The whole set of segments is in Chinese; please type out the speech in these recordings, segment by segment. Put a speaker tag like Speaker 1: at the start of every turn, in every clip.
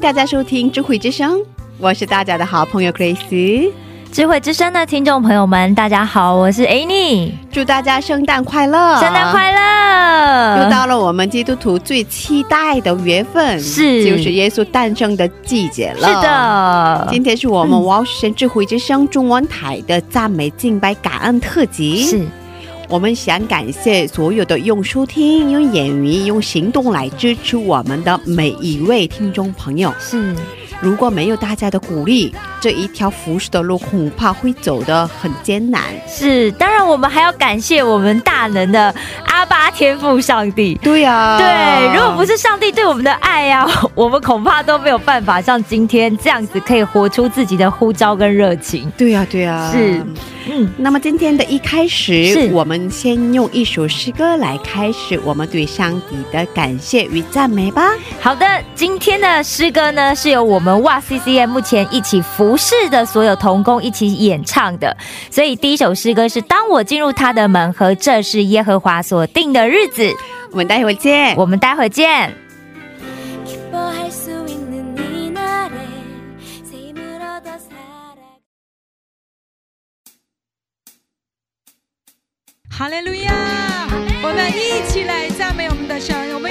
Speaker 1: 迎大家收听智慧之声，我是大家的好朋友 Grace，
Speaker 2: 智慧之声的听众朋友们，大家好，我是 Annie，
Speaker 1: 祝大家圣诞快乐！
Speaker 2: 圣诞快乐！
Speaker 1: 又到了我们基督徒最期待的月份，
Speaker 2: 是
Speaker 1: 就是耶稣诞生的季节了。
Speaker 2: 是，的，
Speaker 1: 今天是我们哇神智慧之声中文台的赞美敬拜感恩特辑。
Speaker 2: 是
Speaker 1: 我们想感谢所有的用收听、用言语、用行动来支持我们的每一位听众朋友。
Speaker 2: 是
Speaker 1: 如果没有大家的鼓励，这一条服饰的路恐怕会走得很艰难。
Speaker 2: 是，当然我们还要感谢我们大能的阿巴天赋上帝。
Speaker 1: 对呀、
Speaker 2: 对，如果不是上帝对我们的爱呀、我们恐怕都没有办法像今天这样子，可以活出自己的呼召跟热情。
Speaker 1: 对呀、对呀、
Speaker 2: 是，嗯，
Speaker 1: 那么今天的一开始
Speaker 2: 是，
Speaker 1: 我们先用一首诗歌来开始我们对上帝的感谢与赞美吧。
Speaker 2: 好的，今天的诗歌呢是由我们哇 C C M 目前一起服侍的所有童工一起演唱的，所以第一首诗歌是《当我进入他的门》和《这是耶和华所定的日子》。
Speaker 1: 我们待会儿见。
Speaker 2: 我们待会
Speaker 3: 儿见。
Speaker 4: 哈利路亚！我们一起来赞美我们的神，我们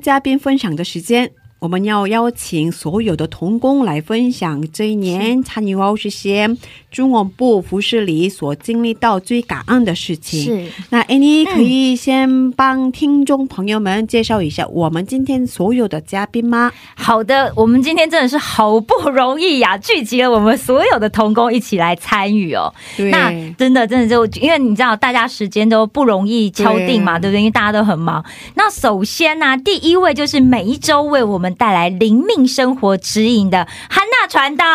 Speaker 1: 嘉宾分享的时间，我们要邀请所有的童工来分享这一年参与奥实县中文部服饰里所经历到最感恩的事情。
Speaker 2: 是
Speaker 1: 那 Annie 可以先帮听众朋友们介绍一下我们今天所有的嘉宾吗？
Speaker 2: 好的，我们今天真的是好不容易呀，聚集了我们所有的童工一起来参与哦。
Speaker 1: 对
Speaker 2: 那真的真的就因为你知道大家时间都不容易敲定嘛，对不对？因为大家都很忙。那首先呢、第一位就是每一周为我们带来灵命生活指引的汉娜传道，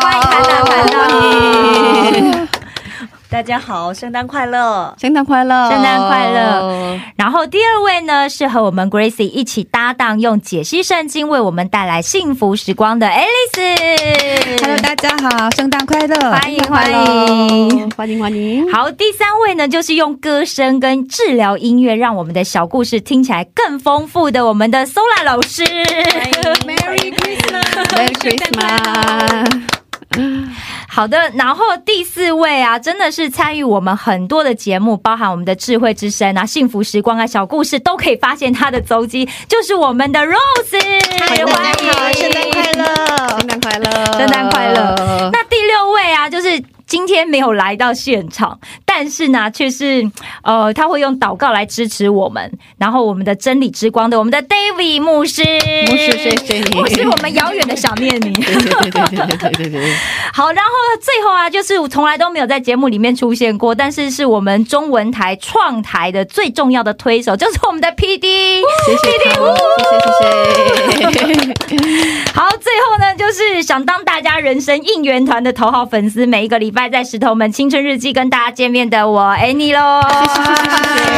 Speaker 2: 欢迎汉娜传道。
Speaker 5: 大家好，圣诞快乐！
Speaker 1: 圣诞快乐，
Speaker 2: 圣诞快乐！然后第二位呢是和我们 Gracie 一起搭档，用解析圣经为我们带来幸福时光的 Alice。
Speaker 6: Hello，大家好，圣诞快乐！
Speaker 2: 欢迎欢迎。
Speaker 1: 欢迎欢迎。
Speaker 2: 好，第三位呢，就是用歌声跟治疗音乐，让我们的小故事听起来更丰富的我们的 Sola 老师。
Speaker 6: Merry
Speaker 1: Christmas！Merry Christmas！
Speaker 2: 好的，然后第四位啊，真的是参与我们很多的节目，包含我们的智慧之声啊、幸福时光啊、小故事，都可以发现他的踪迹，就是我们的 Rose。欢迎，
Speaker 5: 圣诞快乐！
Speaker 1: 圣诞快乐！
Speaker 2: 圣诞快乐！那第六位啊，就是今天没有来到现场，但是呢，却是呃，他会用祷告来支持我们。然后我们的真理之光的我们的 David 牧师，
Speaker 1: 牧师谢谢你
Speaker 2: 牧师，我们遥远的想念你。
Speaker 1: 对对对对对对对对。
Speaker 2: 好，然后最后啊，就是我从来都没有在节目里面出现过，但是是我们中文台创台的最重要的推手，就是我们的 PD。
Speaker 1: 谢谢他，谢谢谢谢。
Speaker 2: 好，最后呢，就是想当大家人生应援团的头号粉丝，每一个礼拜在石头门青春日记跟大家见面的我 Annie 喽，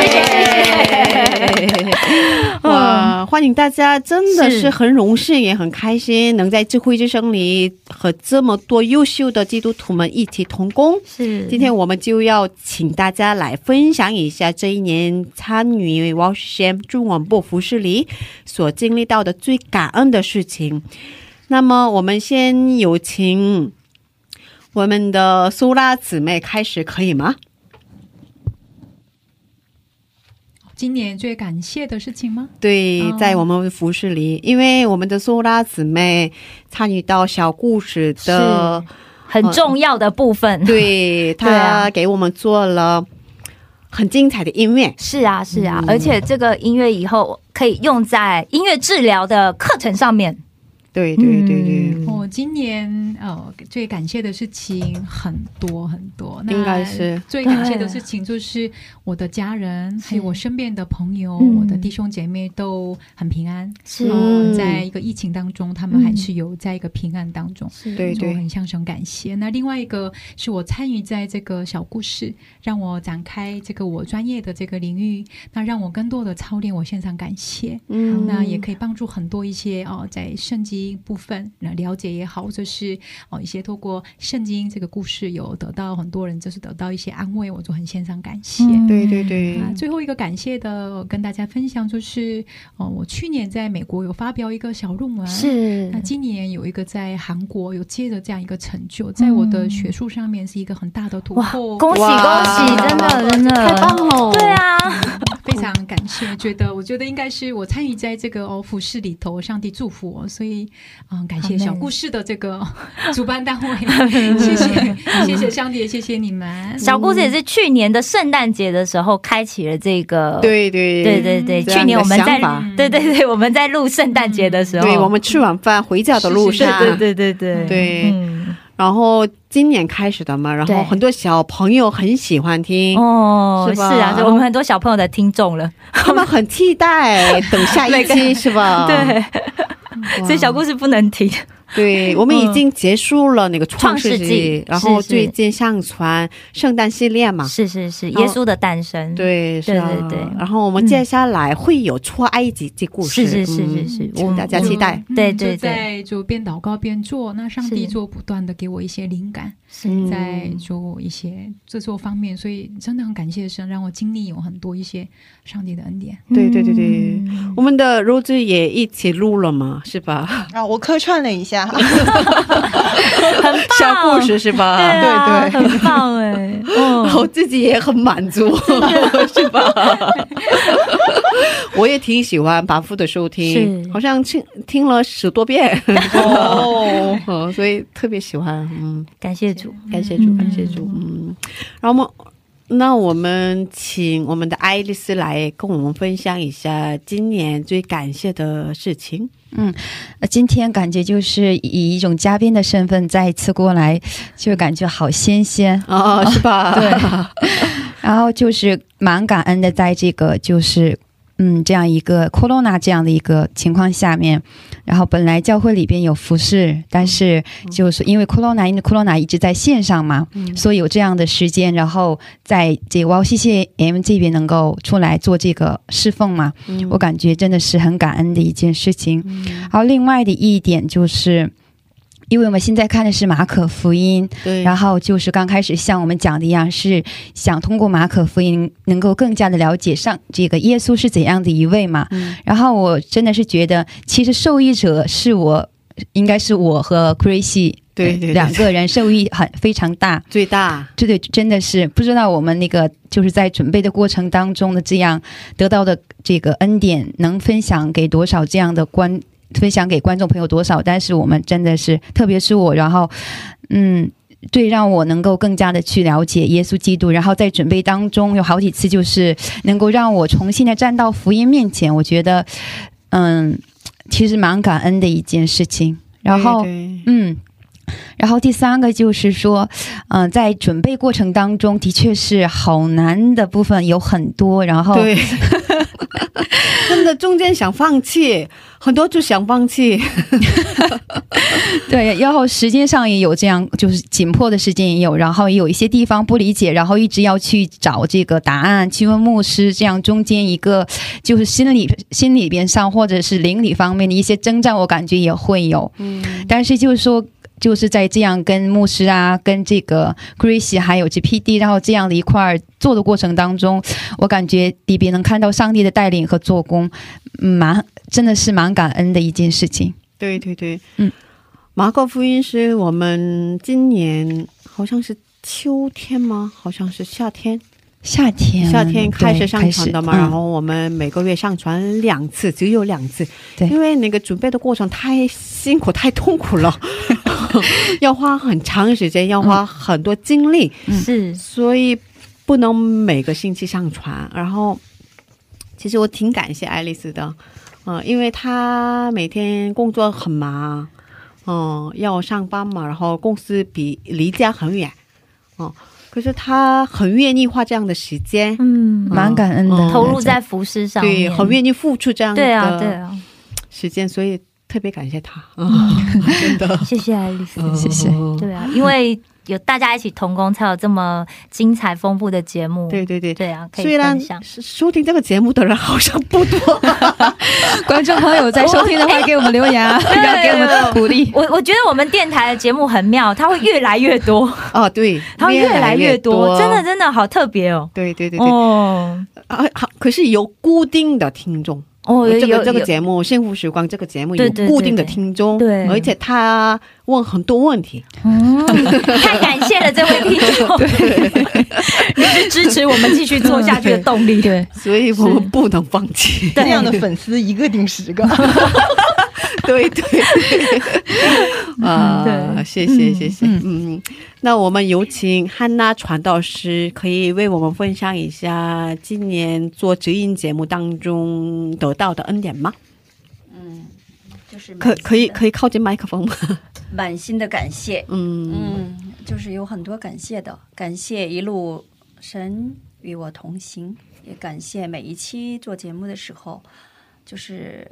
Speaker 2: 谢谢谢谢。
Speaker 1: 哇，欢迎大家，真的
Speaker 2: 是
Speaker 1: 是很荣幸，也很开心，能在智慧之声里和这么多优秀的基督徒们一起同工。
Speaker 2: 是
Speaker 1: 今天我们就要请大家来分享一下这一年参与 w a s h 中文部服饰里所经历到的最感恩的事情。那么，我们先有请我们的苏拉姊妹开始，可以吗？
Speaker 6: 今年最感谢的事情吗？
Speaker 1: 对
Speaker 6: 哦，
Speaker 1: 在我们服饰里，因为我们的苏拉姊妹参与到小故事的，
Speaker 2: 很重要的部分。
Speaker 1: 对 她给我们做了很精彩的音乐。
Speaker 2: 是啊，是啊，而且这个音乐以后可以用在音乐治疗的课程上面。
Speaker 1: 对对对对，
Speaker 2: 嗯
Speaker 6: 我、今年呃最感谢的事情很多很多，那
Speaker 1: 应该是。
Speaker 6: 最感谢的事情就是我的家人，还有我身边的朋友，
Speaker 2: 嗯
Speaker 6: 我的弟兄姐妹都很平安。
Speaker 2: 是
Speaker 6: 呃
Speaker 1: 嗯
Speaker 6: 在一个疫情当中，他们还是有在一个平安当中，就
Speaker 1: 对对
Speaker 6: 很向神感谢。那另外一个是我参与在这个小故事，让我展开这个我专业的这个领域，那让我更多的操练，我献上感谢。
Speaker 1: 嗯
Speaker 6: 那也可以帮助很多一些哦，在圣经部分那了解也好，或者是哦一些透过圣经这个故事有得到很多人就是得到一些安慰，我就很献上感谢。
Speaker 2: 嗯
Speaker 1: 对对对，
Speaker 6: 啊，最后一个感谢的跟大家分享就是，哦，我去年在美国有发表一个小论文，
Speaker 2: 是。
Speaker 6: 那今年有一个在韩国有接着这样一个成就，在我的学术上面是一个很大的突
Speaker 2: 哇，
Speaker 6: 破。
Speaker 2: 恭喜恭喜，真的真的。
Speaker 1: 太棒了，
Speaker 2: 对啊，
Speaker 6: 非常感谢，觉得我觉得应该是我参与在这个哦服饰里头，上帝祝福我，所以嗯，感谢小故事的这个 主办单位，谢谢谢谢上帝，也谢谢你们。
Speaker 2: 小故事也是去年的圣诞节的时候开启了这个，
Speaker 1: 对对
Speaker 2: 对对对，去年我们在对对对，我们在录圣诞节的时候，
Speaker 1: 对我们吃晚饭回家的路上，
Speaker 2: 对对对对。
Speaker 1: 对。
Speaker 2: 嗯
Speaker 1: 然后今年开始的嘛，然后很多小朋友很喜欢听，
Speaker 2: 哦，
Speaker 1: 是吧？
Speaker 2: 是啊，是我们很多小朋友的听众了，
Speaker 1: 他们很期待等下一期 是吧？
Speaker 2: 对，
Speaker 1: 哇，
Speaker 2: 所以小故事不能停，
Speaker 1: 对我们已经结束了那个创世
Speaker 2: 纪
Speaker 1: 纪，然后最近上传圣诞系列嘛。
Speaker 2: 是是是，耶稣的诞生，，
Speaker 1: 对，是啊，
Speaker 2: 对对。对
Speaker 1: 然后我们接下来会有出埃及这故事，
Speaker 2: 是是是
Speaker 1: 嗯
Speaker 2: 是是，
Speaker 1: 请大家期待。
Speaker 6: 嗯
Speaker 2: 对对对。
Speaker 6: 就在就边祷告边做，那上帝
Speaker 2: 是
Speaker 6: 就不断的给我一些灵感，
Speaker 1: 是。
Speaker 6: 在做一些制作方面，所以真的很感谢神，让我经历有很多一些上帝的恩典。
Speaker 1: 对对对对。
Speaker 2: 嗯。
Speaker 1: 我们的肉子也一起录了嘛，是吧？
Speaker 5: 啊，我客串了一下，
Speaker 2: 很棒，
Speaker 1: 小故事是吧？
Speaker 2: 对啊，
Speaker 5: 对对
Speaker 2: 很棒哎，
Speaker 1: 然
Speaker 2: 嗯，
Speaker 1: 后自己也很满足，是吧？我也挺喜欢反复的收听，好像听听了十多遍，
Speaker 5: 哦，
Speaker 1: 嗯，所以特别喜欢，嗯，
Speaker 2: 感谢主，
Speaker 1: 感谢主，
Speaker 2: 嗯。
Speaker 1: 感谢主，嗯，然后我们。那我们请我们的爱丽丝来跟我们分享一下今年最感谢的事情。
Speaker 7: 呃今天感觉就是以一种嘉宾的身份再一次过来，就感觉好新鲜。
Speaker 1: 哦，是吧？
Speaker 7: 对，然后就是蛮感恩的，在这个就是嗯这样一个 corona 这样的一个情况下面，然后本来教会里边有服饰，但是就是因为 corona，因为 corona 一直在线上嘛，
Speaker 1: 嗯
Speaker 7: 所以有这样的时间，然后在这个 YCCM 这边能够出来做这个侍奉嘛，
Speaker 1: 嗯
Speaker 7: 我感觉真的是很感恩的一件事情。
Speaker 1: 嗯
Speaker 7: 还有另外的一点就是。因为我们现在看的是马可福音，
Speaker 1: 对，
Speaker 7: 然后就是刚开始像我们讲的一样，是想通过马可福音能够更加的了解上这个耶稣是怎样的一位嘛。
Speaker 1: 嗯
Speaker 7: 然后我真的是觉得，其实受益者是我，应该是我和 Crazy
Speaker 1: 对对对
Speaker 7: 两个人受益很非常大。
Speaker 1: 最大，
Speaker 7: 对对，真的是不知道我们那个就是在准备的过程当中的这样得到的这个恩典，能分享给多少这样的观，分享给观众朋友多少？但是我们真的是，特别是我，然后，嗯。对，让我能够更加的去了解耶稣基督，然后在准备当中有好几次，就是能够让我重新的站到福音面前，我觉得，嗯，其实蛮感恩的一件事情。然后，
Speaker 1: 对对
Speaker 7: 嗯，然后第三个就是说，嗯、在准备过程当中，的确是好难的部分有很多，然后
Speaker 1: 对，真的中间想放弃，很多就想放弃，
Speaker 7: 对，然后时间上也有这样，就是紧迫的时间也有，然后也有一些地方不理解，然后一直要去找这个答案，去问牧师，这样中间一个就是心理心里边上或者是灵里方面的一些征战，我感觉也会有，
Speaker 1: 嗯，
Speaker 7: 但是就是说。就是在这样跟牧师啊，跟这个 Grace 还有 GPD，然后这样的一块儿做的过程当中，我感觉里边能看到上帝的带领和做工，嗯蛮真的是蛮感恩的一件事情。
Speaker 1: 对对对，
Speaker 7: 嗯，
Speaker 1: 马可福音是我们今年好像是秋天吗？好像是夏天，
Speaker 7: 夏天，
Speaker 1: 夏天开始上传的嘛，
Speaker 7: 嗯。
Speaker 1: 然后我们每个月上传两次，只有两次，
Speaker 7: 对。
Speaker 1: 因为那个准备的过程太辛苦、太痛苦了，要花很长时间，要花很多精力，
Speaker 7: 嗯。
Speaker 2: 是。
Speaker 1: 所以不能每个星期上传。然后，其实我挺感谢爱丽丝的，嗯、因为她每天工作很忙，嗯、要上班嘛，然后公司比离家很远，哦、可是他很愿意花这样的时间，
Speaker 2: 嗯，
Speaker 7: 蛮感恩的，
Speaker 1: 嗯
Speaker 2: 投入在服饰上
Speaker 1: 对，很愿意付出这样
Speaker 2: 对啊，对
Speaker 1: 的
Speaker 2: 啊，
Speaker 1: 时间，所以特别感谢他，啊，真的，
Speaker 2: 谢谢爱丽丝。
Speaker 7: 谢谢
Speaker 1: 嗯
Speaker 2: 对啊，因为有大家一起同工，才有这么精彩丰富的节目。
Speaker 1: 对对对。
Speaker 2: 对啊，可以
Speaker 1: 虽然
Speaker 2: 分享。
Speaker 1: 是收听这个节目的人好像不多，
Speaker 7: 观众朋友在收听的话，给我们留言啊，要给我们鼓励。
Speaker 2: 我我觉得我们电台的节目很妙，它会越来越多，
Speaker 1: 哦，对，
Speaker 2: 它会越来越多，真的真的好特别哦。
Speaker 1: 对对对对，
Speaker 2: 哦
Speaker 1: 啊好，可是有固定的听众。
Speaker 2: 哦，
Speaker 1: 这个这个节目《幸福时光》这个节目有
Speaker 2: 对对对
Speaker 1: 固定的听众，
Speaker 2: 对。
Speaker 1: 而且他问很多问题，
Speaker 2: 嗯，太感谢了这位听众，你是支持我们继续做下去的动力。
Speaker 7: 对，
Speaker 1: 所以我们不能放弃。
Speaker 5: 这样的粉丝一个顶十个。
Speaker 1: 对对对，啊，
Speaker 2: 对。
Speaker 1: 谢谢谢谢，
Speaker 7: 嗯。
Speaker 1: 嗯，那我们有请汉娜传道师，可以为我们分享一下今年做指引节目当中得到的恩典吗？
Speaker 8: 嗯就是
Speaker 1: 可可以
Speaker 8: 以
Speaker 1: 可以靠近麦克风吗？
Speaker 8: 满心的感谢，
Speaker 1: 嗯。
Speaker 8: 嗯，就是有很多感谢的，感谢一路神与我同行，也感谢每一期做节目的时候，就是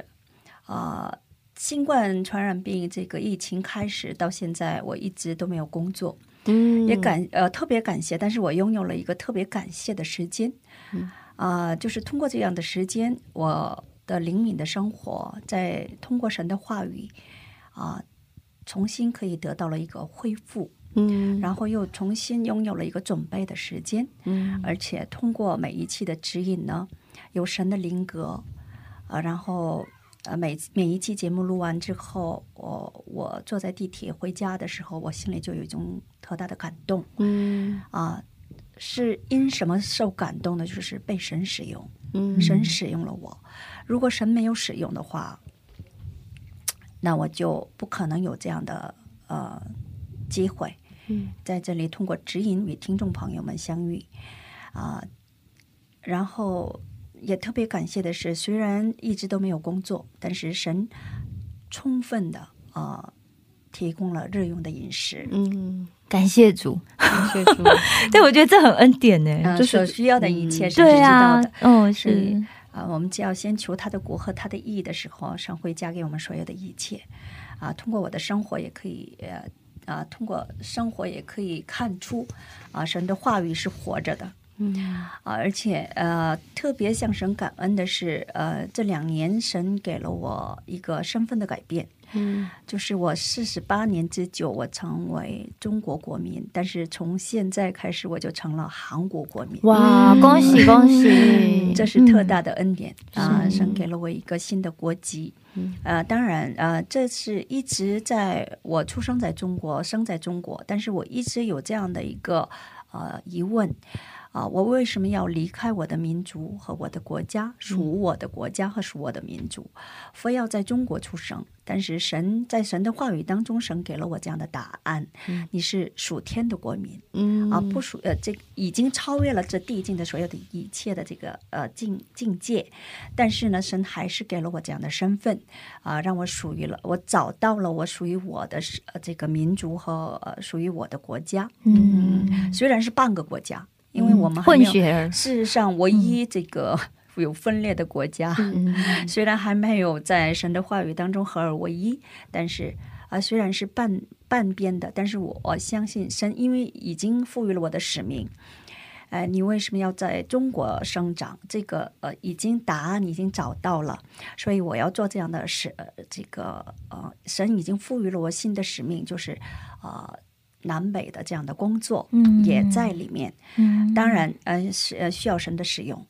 Speaker 8: 啊、呃新冠传染病这个疫情开始到现在，我一直都没有工作，
Speaker 1: 嗯。
Speaker 8: 也感呃特别感谢，但是我拥有了一个特别感谢的时间，
Speaker 1: 嗯。
Speaker 8: 啊、就是通过这样的时间，我的灵敏的生活，在通过神的话语啊、重新可以得到了一个恢复，
Speaker 1: 嗯。
Speaker 8: 然后又重新拥有了一个准备的时间，
Speaker 1: 嗯。
Speaker 8: 而且通过每一期的指引呢，有神的灵格，啊、然后呃每每一期节目录完之后，我我坐在地铁回家的时候，我心里就有一种特大的感动
Speaker 1: 嗯
Speaker 8: 啊、是因什么受感动呢？就是被神使用，
Speaker 1: 嗯
Speaker 8: 神使用了我。如果神没有使用的话，那我就不可能有这样的呃机会。
Speaker 1: 嗯
Speaker 8: 在这里通过指引与听众朋友们相遇啊、然后也特别感谢的是，虽然一直都没有工作，但是神充分的啊、呃提供了日用的饮食，
Speaker 1: 嗯，
Speaker 2: 感谢主，感
Speaker 1: 谢主，
Speaker 2: 对我觉得这很恩典呢。
Speaker 8: 呃
Speaker 1: 就是
Speaker 8: 所需要的一切是知道的。，
Speaker 2: 哦
Speaker 8: 是
Speaker 2: 是，
Speaker 8: 啊，我们只要先求他的国和他的义的时候，神会加给我们所有的一切。啊，通过我的生活也可以，呃，啊，通过生活也可以看出，啊，神的话语是活着的。
Speaker 1: 嗯。
Speaker 8: 啊，而且呃，特别向神感恩的是，呃，这两年神给了我一个身份的改变，
Speaker 1: 嗯。
Speaker 8: 就是我四十八年之久，我成为中国国民，但是从现在开始我就成了韩国国民。
Speaker 2: 哇，恭喜恭喜，
Speaker 8: 这是特大的恩典、啊！
Speaker 1: 是
Speaker 8: 神给了我一个新的国籍，
Speaker 1: 嗯。
Speaker 8: 呃，当然，呃，这是一直在我出生在中国，生在中国，但是我一直有这样的一个呃疑问。啊、我为什么要离开我的民族和我的国家，属我的国家和属我的民族，非要在中国出生？但是神在神的话语当中，神给了我这样的答案：你是属天的国民，
Speaker 1: 嗯。
Speaker 8: 啊，不属呃，这已经超越了这地境的所有的一切的这个呃境境界，但是呢，神还是给了我这样的身份啊、让我属于了，我找到了我属于我的是呃这个民族和呃属于我的国家，
Speaker 2: 嗯，
Speaker 8: 虽然是半个国家，因为我们
Speaker 2: 混血儿，
Speaker 8: 事实上唯一这个 有分裂的国家，
Speaker 2: 嗯
Speaker 8: 虽然还没有在神的话语当中合而为一，但是啊、虽然是半半边的，但是我我相信神，因为已经赋予了我的使命。哎，你为什么要在中国生长？这个呃，已经答案已经找到了，所以我要做这样的使，呃，这个呃，神已经赋予了我新的使命，就是呃南北的这样的工作，
Speaker 2: 嗯
Speaker 8: 也在里面。
Speaker 2: 嗯
Speaker 8: 当然，呃，是呃需要神的使用，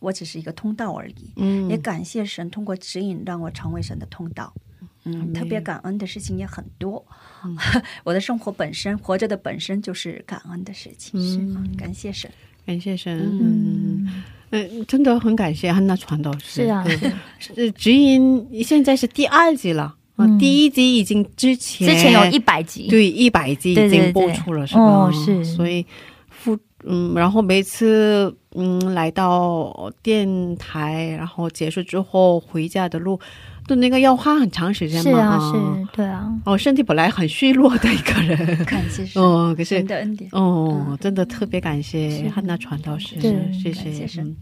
Speaker 8: 我只是一个通道而已。
Speaker 1: 嗯
Speaker 8: 也感谢神通过指引让我成为神的通道。嗯，特别感恩的事情也很多。我的生活本身，活着的本身就是感恩的事情。是
Speaker 1: 嗯
Speaker 8: 啊感谢神。
Speaker 1: 感谢神，嗯嗯，真的很感谢汉娜传道师，
Speaker 2: 是啊，
Speaker 1: 对
Speaker 2: 是
Speaker 1: 呃指引现在是第二集了啊、
Speaker 2: 嗯
Speaker 1: 第一集已经之前
Speaker 2: 之前有一百集，
Speaker 1: 对一百集已经播出了，是吧？
Speaker 2: 哦是
Speaker 1: 所以复嗯，然后每次嗯，来到电台，然后结束之后回家的路，都那个要花很长时间嘛。
Speaker 2: 是啊，是，对啊，
Speaker 1: 哦，身体本来很虚弱的一个人，
Speaker 8: 感谢神，
Speaker 1: 哦，可是
Speaker 8: 神的恩典。
Speaker 1: 哦，真的特别感谢汉娜传道士，
Speaker 2: 对
Speaker 1: 谢谢
Speaker 8: 感谢。
Speaker 1: 嗯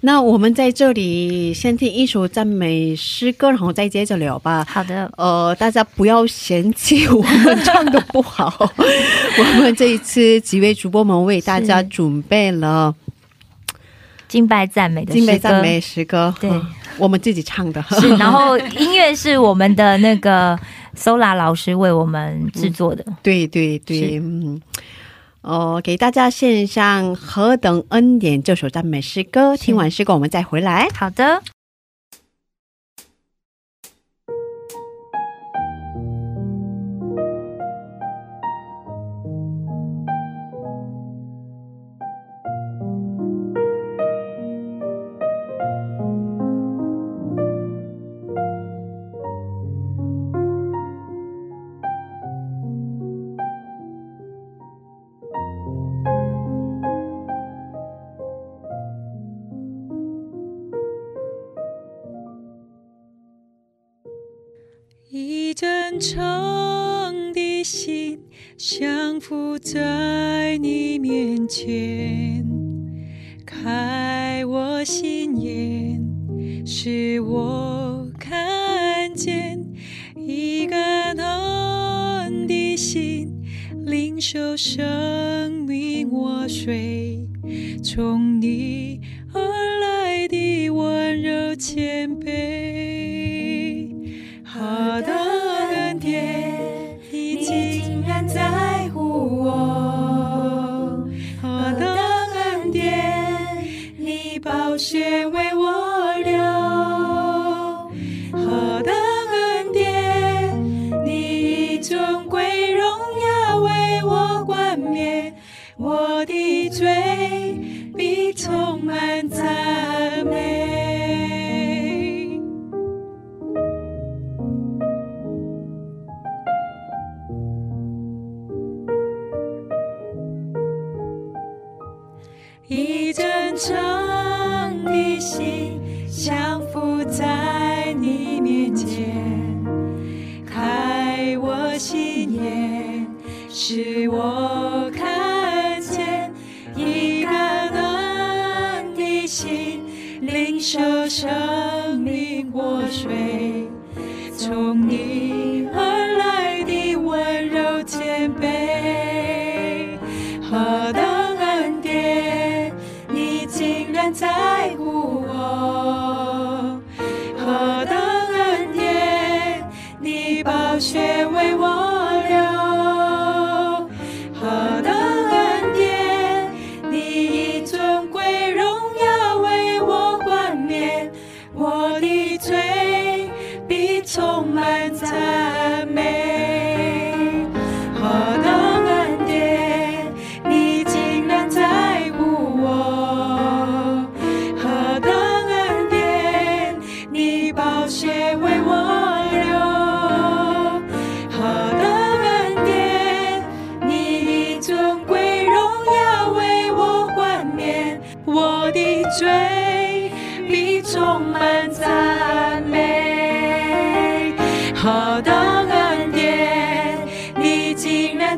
Speaker 1: 那我们在这里先听一首赞美诗歌，然后再接着聊吧。
Speaker 2: 好的，
Speaker 1: 呃，大家不要嫌弃我们唱的不好。我们这一次几位主播们为大家准备了
Speaker 2: 敬拜赞美的
Speaker 1: 敬
Speaker 2: 诗歌
Speaker 1: 拜赞美诗歌，
Speaker 2: 对
Speaker 1: 嗯我们自己唱的。
Speaker 2: 是，然后音乐是我们的那个 Sola 老师为我们制作的。
Speaker 1: 对对对，嗯，呃，给大家献上《何等恩典》这首赞美诗歌。听完诗歌，我们再回来。
Speaker 2: 好的，
Speaker 4: 以真诚的心降服在你面前，开我心眼，使我看见一个能的心，领受生命活水，从你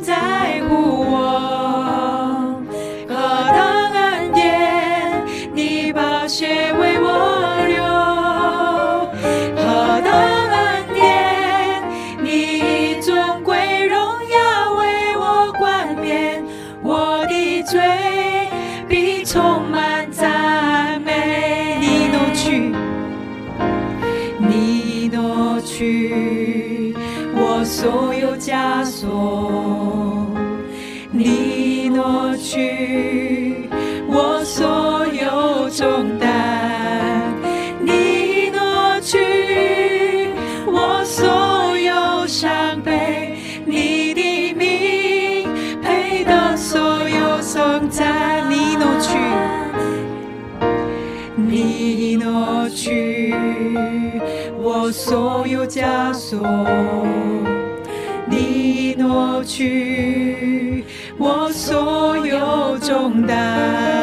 Speaker 4: 在乎。所有枷锁，你挪去我所有重担，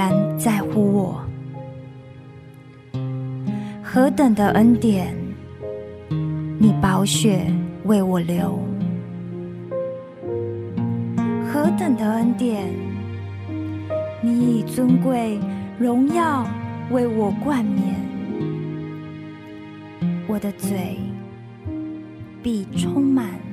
Speaker 2: 然在乎我。何等的
Speaker 4: 恩典，你宝血为我流。何等的恩典，你以尊贵荣耀为我冠冕。我的嘴必充满。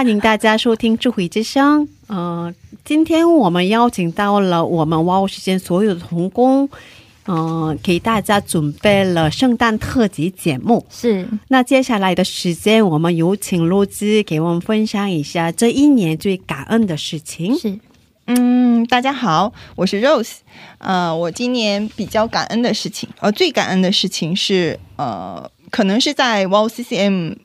Speaker 1: 欢迎大家收听《智慧之声》。呃，今天我们邀请到了我们哇哦时间所有的童工，嗯、给大家准备了圣诞特辑节目。
Speaker 2: 是
Speaker 1: 那接下来的时间，我们有请陆之给我们分享一下这一年最感恩的事情。
Speaker 2: 是，
Speaker 5: 嗯，大家好，我是 Rose。呃，我今年比较感恩的事情，呃，最感恩的事情是，呃，可能是在 WOW CCM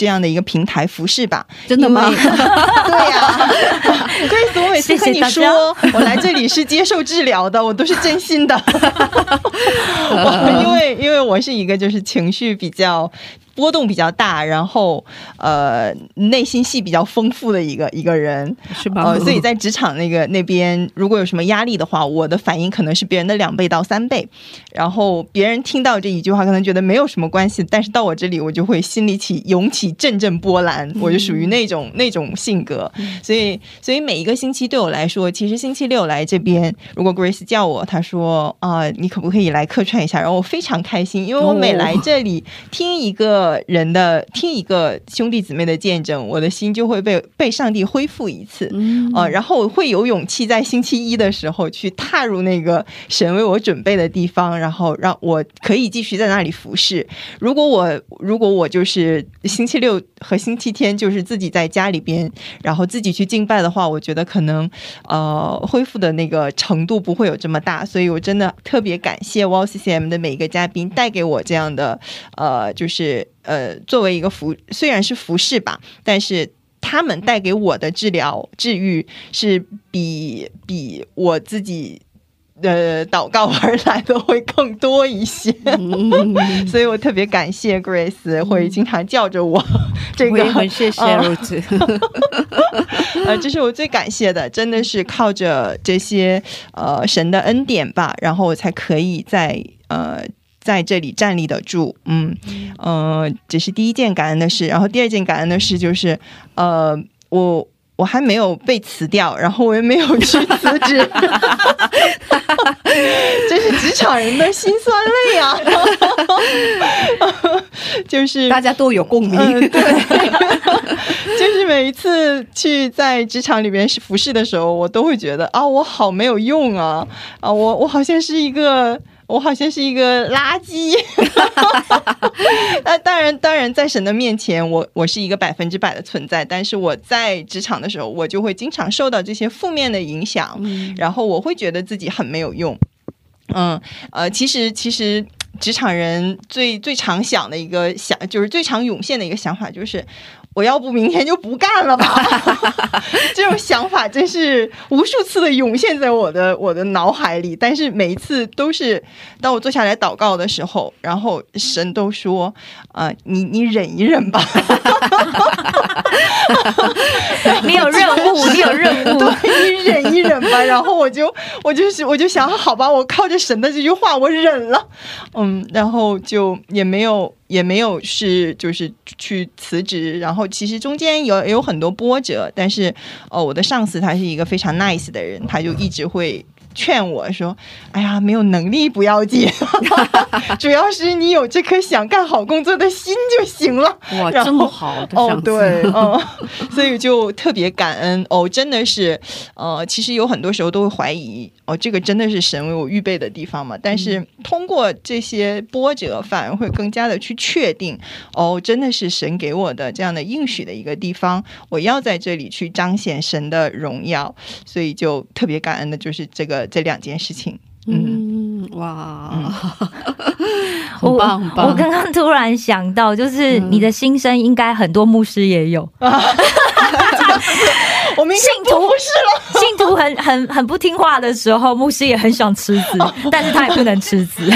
Speaker 5: 这样的一个平台服饰吧。
Speaker 1: 真的吗
Speaker 5: 对呀、啊，所以我每次跟你说我来这里是接受治疗的，我都是真心的。我 因为因为我是一个就是情绪比较波动比较大，然后呃内心戏比较丰富的一个一个人，
Speaker 1: 是吧？
Speaker 5: 呃，所以在职场那个那边，如果有什么压力的话，我的反应可能是别人的两倍到三倍。然后别人听到这一句话，可能觉得没有什么关系，但是到我这里，我就会心里起涌起阵阵波澜，我就属于那种那种性格。所以，所以每一个星期对我来说，其实星期六来这边，如果 Grace 叫我，她说啊、你可不可以来客串一下？然后我非常开心，因为我每来这里听一个人的，听一个兄弟姊妹的见证，我的心就会被被上帝恢复一次。
Speaker 1: 嗯
Speaker 5: 呃，然后我会有勇气在星期一的时候去踏入那个神为我准备的地方，然后让我可以继续在那里服侍。如果我如果我就是星期六和星期天就是自己在家里边，然后自己去敬拜的话，我觉得可能呃恢复的那个程度不会有这么大，所以我真的特别感谢 WOW CCM 的每一个嘉宾带给我这样的呃就是呃作为一个服虽然是服饰吧，但是。他们带给我的治疗治愈是比比我自己呃祷告而来的会更多一些，
Speaker 1: 嗯
Speaker 5: 所以我特别感谢 Grace 会经常叫着我，这
Speaker 1: 我
Speaker 5: 个
Speaker 1: 也很谢谢
Speaker 5: 呃
Speaker 1: 陆之。
Speaker 5: 呃，这是我最感谢的，真的是靠着这些呃神的恩典吧，然后我才可以在呃。在这里站立得住，嗯，呃，这是第一件感恩的事。然后第二件感恩的事就是，呃，我我还没有被辞掉，然后我也没有去辞职，这是职场人的辛酸泪啊！就是
Speaker 1: 大家都有共鸣。
Speaker 5: 嗯，对，就是每一次去在职场里边是服侍的时候，我都会觉得啊，我好没有用啊，啊，我我好像是一个。我好像是一个垃圾，那当然，当然，在神的面前，我我是一个百分之百的存在。但是我在职场的时候，我就会经常受到这些负面的影响，
Speaker 1: 嗯
Speaker 5: 然后我会觉得自己很没有用。嗯，呃，其实其实职场人最最常想的一个想，就是最常涌现的一个想法，就是我要不明天就不干了吧？这种想法真是无数次的涌现在我的我的脑海里，但是每一次都是当我坐下来祷告的时候，然后神都说：“啊、你你忍一忍吧。”
Speaker 2: 你有任务，你有任务，
Speaker 5: 对你忍一忍吧。然后我就我就是我就想，好吧，我靠着神的这句话，我忍了，嗯，然后就也没有也没有是就是去辞职，然后其实中间有有很多波折，但是哦，我的上司他是一个非常 nice 的人，他就一直会。劝我说：“哎呀，没有能力不要紧，主要是你有这颗想干好工作的心就行了。”
Speaker 1: 哇，这么好的
Speaker 5: 哦对，嗯，所以就特别感恩。哦，真的是，呃，其实有很多时候都会怀疑，哦，这个真的是神为我预备的地方吗？但是通过这些波折，反而会更加的去确定，哦，真的是神给我的这样的应许的一个地方，我要在这里去彰显神的荣耀，所以就特别感恩的就是这个这两件事情。嗯，
Speaker 1: 嗯，哇，
Speaker 5: 嗯
Speaker 1: 很棒很棒。
Speaker 2: 我刚刚突然想到，就是你的心声，应该很多牧师也有。
Speaker 5: 我们
Speaker 2: 信徒
Speaker 5: 不服侍了。
Speaker 2: 信徒很很很不听话的时候，牧师也很想吃子，但是他也不能吃子，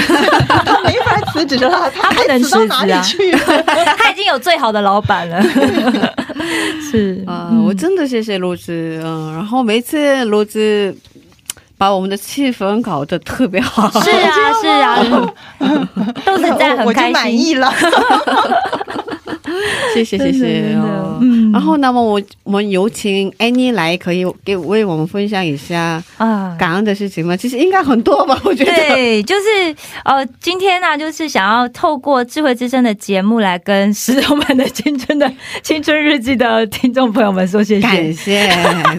Speaker 5: 他没法辞职了，他
Speaker 2: 他不能
Speaker 5: 该辞
Speaker 2: 职啊？他已经有最好的老板了。是
Speaker 1: 啊、我真的谢谢罗子，嗯，然后每次罗子把我们的气氛搞得特别好，
Speaker 2: 是啊 是啊，都是在
Speaker 5: 我我就
Speaker 2: 很开心。
Speaker 5: 满意了。
Speaker 1: 谢谢谢谢哦。
Speaker 2: 嗯
Speaker 1: 然后，那么我我们有请 Annie 来，可以给为我们分享一下
Speaker 2: 啊。
Speaker 1: 感恩的事情吗？其实应该很多吧，我觉得。
Speaker 2: 对，就是呃，今天呢、就是想要透过智慧之声的节目来跟石头们的青春的青春日记的听众朋友们说谢谢
Speaker 1: 感。谢，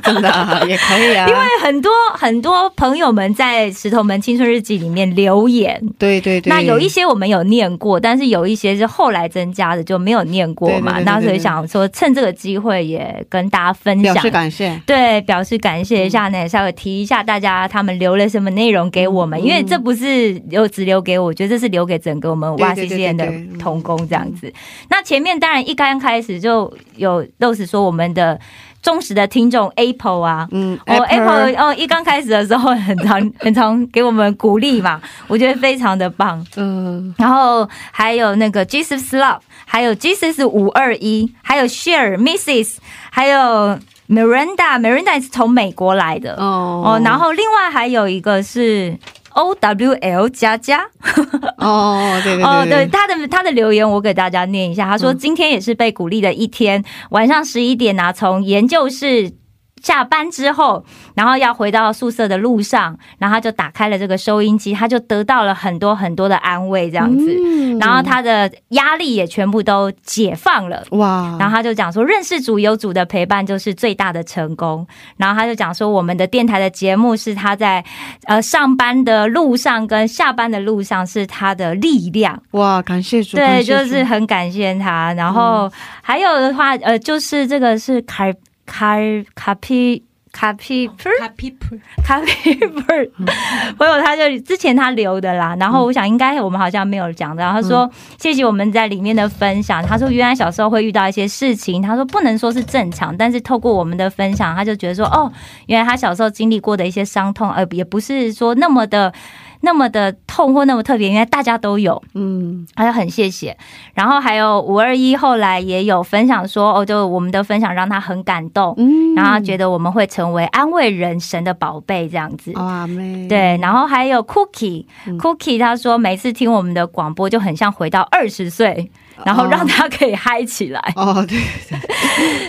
Speaker 1: 真的 也可以啊。
Speaker 2: 因为很多很多朋友们在石头们青春日记里面留言，
Speaker 1: 对对对，
Speaker 2: 那有一些我们有念过，但是有一些是后来增加的，就没有念过嘛。
Speaker 1: 对对对对
Speaker 2: 那所以想说，趁这个机会也跟大家分享
Speaker 1: 表示。感谢。
Speaker 2: 对，表示感谢一下呢，稍微提一下大家他们留了什么内容给我们，
Speaker 1: 嗯
Speaker 2: 因为这不是留只留给我，我觉得这是留给整个我们
Speaker 1: 对
Speaker 2: Y
Speaker 1: 对
Speaker 2: C
Speaker 1: 对
Speaker 2: C N 的童工这样子。那前面当然一刚开始就有 Rose 说我们的忠实的听众 Apple 啊，
Speaker 1: 嗯
Speaker 2: 哦，Apple。哦，一刚开始的时候很常 很常给我们鼓励嘛，我觉得非常的棒。
Speaker 1: 嗯，
Speaker 2: 然后还有那个 Jesus Love，还有 Jesus 五二一，还有 Share Mrs，还有 Miranda，Miranda 是从美国来的。哦。
Speaker 1: 哦
Speaker 2: 然后另外还有一个是 O W L 加加
Speaker 1: 哦，对对
Speaker 2: 哦，
Speaker 1: 对
Speaker 2: 对，他的他的留言我给大家念一下，他说
Speaker 1: 嗯
Speaker 2: 今天也是被鼓励的一天，晚上十一点啊，从研究室。下班之后，然后要回到宿舍的路上，然后他就打开了这个收音机，他就得到了很多很多的安慰，这样子。
Speaker 1: 嗯
Speaker 2: 然后他的压力也全部都解放了。
Speaker 1: 哇，
Speaker 2: 然后他就讲说，认识主有主的陪伴就是最大的成功。然后他就讲说，我们的电台的节目是他在呃上班的路上跟下班的路上是他的力量。
Speaker 1: 哇，感谢主，
Speaker 2: 对，就是很感谢他。然后还有的话，呃，就是这个是卡卡卡皮卡皮
Speaker 6: Pr-
Speaker 2: 咖啡粉，朋友他就之前他留的啦，然后我想应该我们好像没有讲到，他说谢谢我们在里面的分享，他说原来小时候会遇到一些事情，他说不能说是正常，但是透过我们的分享，他就觉得说哦，原来他小时候经历过的一些伤痛，呃，也不是说那么的。那么的痛或那么特别，原来大家都有，
Speaker 1: 嗯。
Speaker 2: 还有很谢谢。然后还有五二一后来也有分享说，哦，就我们的分享让他很感动，
Speaker 1: 嗯。
Speaker 2: 然后他觉得我们会成为安慰人神的宝贝这样子。
Speaker 1: 哇妹，
Speaker 2: 对，然后还有 Cookie，Cookie
Speaker 1: 嗯。
Speaker 2: 他说每次听我们的广播就很像回到二十岁，然后让他可以嗨起来。
Speaker 1: 哦对，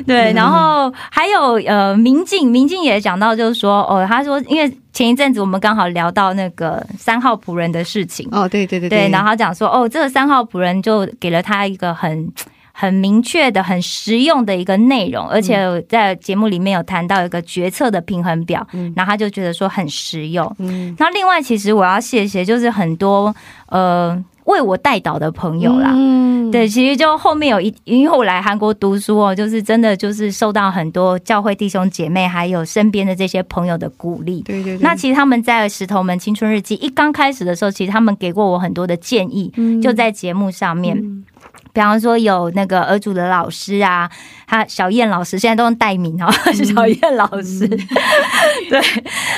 Speaker 2: 对，然后还有呃，明镜，明镜也讲到，就是说哦，他说因为前一阵子我们刚好聊到那个三号仆人的事情，
Speaker 1: 哦对对对
Speaker 2: 对，然后他讲说，哦，这个三号仆人就给了他一个很。很明确的、很实用的一个内容，而且在节目里面有谈到一个决策的平衡表，
Speaker 1: 嗯。
Speaker 2: 然后他就觉得说很实用。
Speaker 1: 嗯。
Speaker 2: 那另外，其实我要谢谢，就是很多呃为我带导的朋友啦。
Speaker 1: 嗯
Speaker 2: 对，其实就后面有一，因为我来韩国读书哦，就是真的就是受到很多教会弟兄姐妹还有身边的这些朋友的鼓励。
Speaker 1: 对对对，
Speaker 2: 那其实他们在《石头门青春日记》一刚开始的时候，其实他们给过我很多的建议，
Speaker 1: 嗯
Speaker 2: 就在节目上面。
Speaker 1: 嗯
Speaker 2: 比方说有那个儿主的老师啊，他小燕老师现在都用代名哦，
Speaker 1: 嗯。
Speaker 2: 小燕老师，对，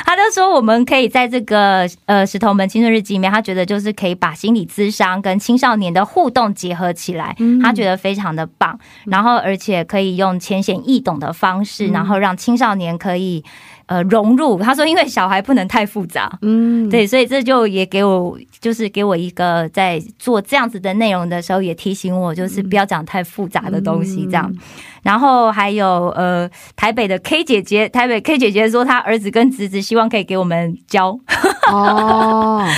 Speaker 2: 他就说我们可以在这个呃石头门青春日记里面，他觉得就是可以把心理咨商跟青少年的互动结合起来，
Speaker 1: 嗯。
Speaker 2: 他觉得非常的棒，然后而且可以用浅显易懂的方式，
Speaker 1: 嗯。
Speaker 2: 然后让青少年可以呃融入。他说，因为小孩不能太复杂，
Speaker 1: 嗯
Speaker 2: 对，所以这就也给我，就是给我一个在做这样子的内容的时候，也提醒我，就是不要讲太复杂的东西这样。然后还有呃，台北的 K 姐姐，台北 K 姐姐说她儿子跟侄子希望可以给我们教。
Speaker 1: 哦。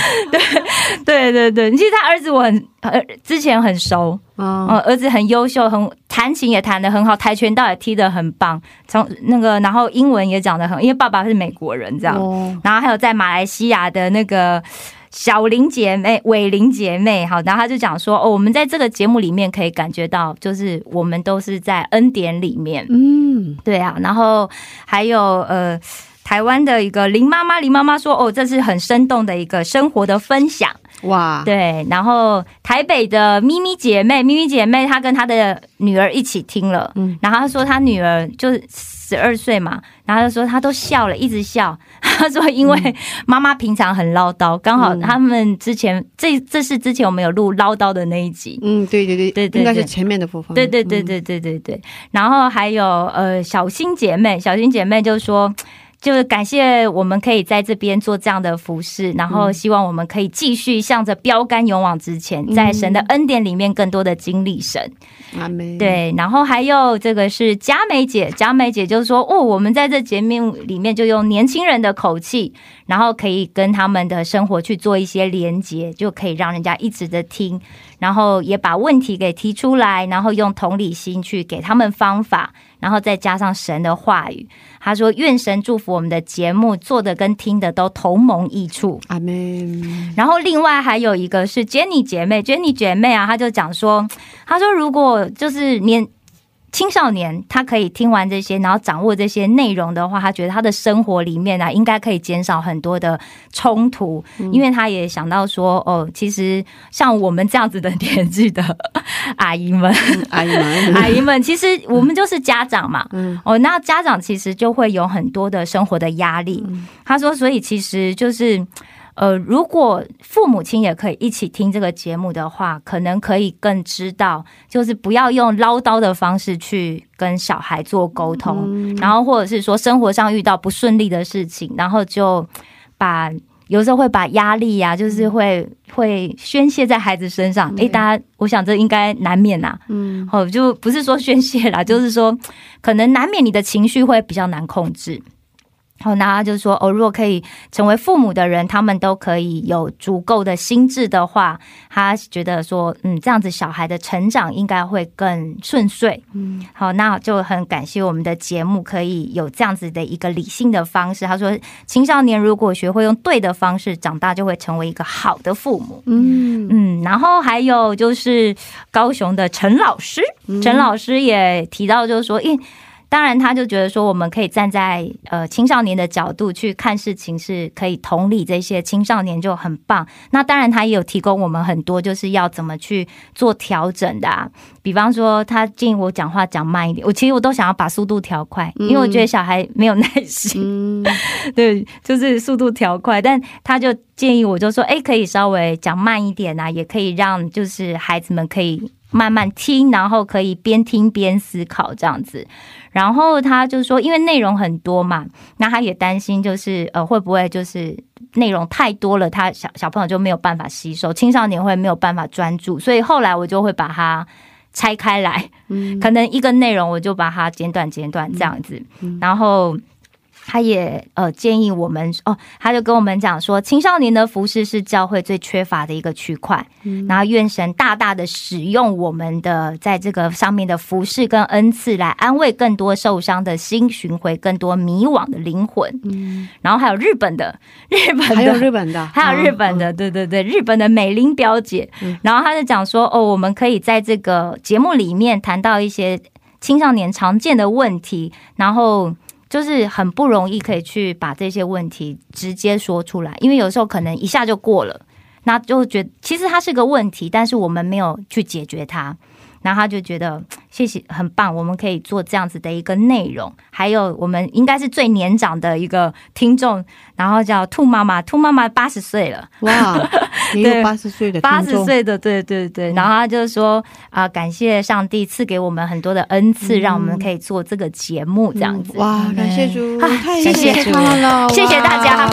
Speaker 2: 对对对对，其实他儿子我很呃之前很熟，
Speaker 1: 哦
Speaker 2: 呃，儿子很优秀，很弹琴也弹得很好，跆拳道也踢得很棒，从那个然后英文也讲得很，因为爸爸是美国人这样。
Speaker 1: 哦。
Speaker 2: 然后还有在马来西亚的那个小林姐妹、伟林姐妹，好，然后他就讲说，哦，我们在这个节目里面可以感觉到，就是我们都是在恩典里面，
Speaker 1: 嗯
Speaker 2: 对啊，然后还有呃。台湾的一个林妈妈，林妈妈说：“哦，这是很生动的一个生活的分享。”
Speaker 1: 哇
Speaker 2: 对，然后台北的咪咪姐妹，咪咪姐妹她跟她的女儿一起听了，
Speaker 1: 嗯
Speaker 2: 然后她说她女儿就是十二岁嘛，然后她就说他都笑了，一直笑。他说因为妈妈平常很唠叨，刚好
Speaker 1: 嗯。
Speaker 2: 他们之前这这是之前我们有录唠叨的那一集。
Speaker 1: 嗯对对对
Speaker 2: 对对对。
Speaker 1: 应该是前面的部分，
Speaker 2: 对对对对对对对，然后还有呃小新姐妹，小新姐妹就说，就是感谢我们可以在这边做这样的服饰，然后希望我们可以继续向着标杆勇往直前，在神的恩典里面更多的经历神。
Speaker 1: 阿妹，
Speaker 2: 对，然后还有这个是佳美姐，佳美姐就是说哦，我们在这节目里面就用年轻人的口气，然后可以跟他们的生活去做一些连接，就可以让人家一直的听，然后也把问题给提出来，然后用同理心去给他们方法，然后再加上神的话语。他说：“愿神祝福我们的节目，做的跟听的都同盟益处。”
Speaker 1: 阿门，
Speaker 2: 然后另外还有一个是 Jenny 姐妹，Jenny 姐妹啊，她就讲说，她说如果就是年青少年，他可以听完这些，然后掌握这些内容的话，他觉得他的生活里面啊，应该可以减少很多的冲突，因为他也想到说，哦，其实像我们这样子的年纪的 阿姨们，
Speaker 1: 阿姨们，
Speaker 2: 阿姨们，其实我们就是家长嘛，
Speaker 1: 嗯。
Speaker 2: 哦，那家长其实就会有很多的生活的压力。他说，所以其实就是。呃，如果父母亲也可以一起听这个节目的话，可能可以更知道，就是不要用唠叨的方式去跟小孩做沟通，然后或者是说生活上遇到不顺利的事情，然后就把有时候会把压力呀、就是会会宣泄在孩子身上。诶，大家，我想这应该难免呐、
Speaker 1: 嗯。
Speaker 2: 哦，就不是说宣泄啦，就是说可能难免你的情绪会比较难控制。好，那他就说哦，如果可以成为父母的人，他们都可以有足够的心智的话，他觉得说，嗯，这样子小孩的成长应该会更顺遂。嗯，好，那就很感谢我们的节目可以有这样子的一个理性的方式。他说，青少年如果学会用对的方式长大，就会成为一个好的父母。
Speaker 1: 嗯
Speaker 2: 嗯，然后还有就是高雄的陈老师，陈老师也提到，就是说，因当然他就觉得说，我们可以站在呃青少年的角度去看事情，是可以同理这些青少年就很棒。那当然他也有提供我们很多就是要怎么去做调整的、啊，比方说他建议我讲话讲慢一点，我其实我都想要把速度调快，因为我觉得小孩没有耐心。
Speaker 1: 嗯
Speaker 2: 对，就是速度调快，但他就建议我就说，哎，可以稍微讲慢一点啊，也可以让就是孩子们可以慢慢听，然后可以边听边思考这样子。然后他就说，因为内容很多嘛，那他也担心就是呃会不会就是内容太多了，他小小朋友就没有办法吸收，青少年会没有办法专注，所以后来我就会把它拆开来，可能一个内容我就把它简短简短这样子，然后。他也呃建议我们哦，他就跟我们讲说，青少年的服饰是教会最缺乏的一个区块，然后愿神大大的使用我们的在这个上面的服饰跟恩赐，来安慰更多受伤的心，寻回更多迷惘的灵魂。嗯。然后还有日本的，日本的
Speaker 1: 还有日本的，
Speaker 2: 还有日本的，对对对，日本的美玲表姐。然后他就讲说，哦，我们可以在这个节目里面谈到一些青少年常见的问题，然后就是很不容易可以去把这些问题直接说出来，因为有时候可能一下就过了，那就觉其实它是个问题，但是我们没有去解决它。然后他就觉得谢谢，很棒，我们可以做这样子的一个内容。还有我们应该是最年长的一个听众，然后叫兔妈妈，兔妈妈八十岁了，
Speaker 1: 哇，也
Speaker 2: 对
Speaker 1: 有八十岁的听
Speaker 2: 八十，岁的，对对对。然后他就说啊、感谢上帝赐给我们很多的恩赐，让我们可以做这个节目，这样子。
Speaker 1: 嗯哇，感谢主，
Speaker 2: 啊
Speaker 1: 太
Speaker 2: 谢谢
Speaker 1: 谢他们了，
Speaker 2: 谢谢大家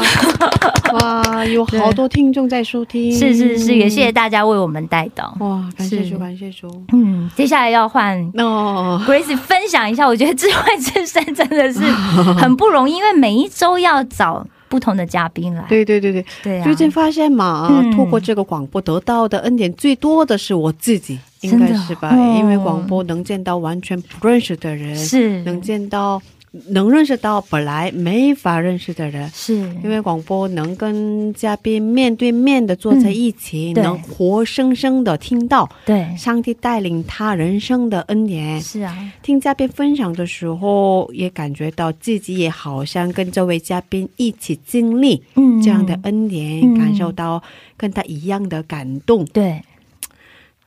Speaker 1: 哇，有好多听众在收听，
Speaker 2: 是是是，也谢谢大家为我们带到。
Speaker 1: 哇，感谢
Speaker 2: 是
Speaker 1: 主，感谢主。
Speaker 2: 嗯，接下来要换
Speaker 1: 哦
Speaker 2: ，Grace 分享一下，我觉得智慧之声真的是很不容易，因为每一周要找不同的嘉宾来。
Speaker 1: 对对对对，
Speaker 2: 对啊，
Speaker 1: 最近发现嘛，
Speaker 2: 嗯。
Speaker 1: 透过这个广播得到的恩典最多的是我自己，应该是吧？
Speaker 2: 哦
Speaker 1: 因为广播能见到完全不认识的人，
Speaker 2: 是。
Speaker 1: 能见到能认识到本来没法认识的人。
Speaker 2: 是，
Speaker 1: 因为广播能跟嘉宾面对面的坐在一起，
Speaker 2: 嗯
Speaker 1: 能活生生的听到
Speaker 2: 对
Speaker 1: 上帝带领他人生的恩典。
Speaker 2: 是啊，
Speaker 1: 听嘉宾分享的时候，也感觉到自己也好像跟这位嘉宾一起经历
Speaker 2: 嗯
Speaker 1: 这样的恩典，
Speaker 2: 嗯
Speaker 1: 感受到跟他一样的感动。
Speaker 2: 对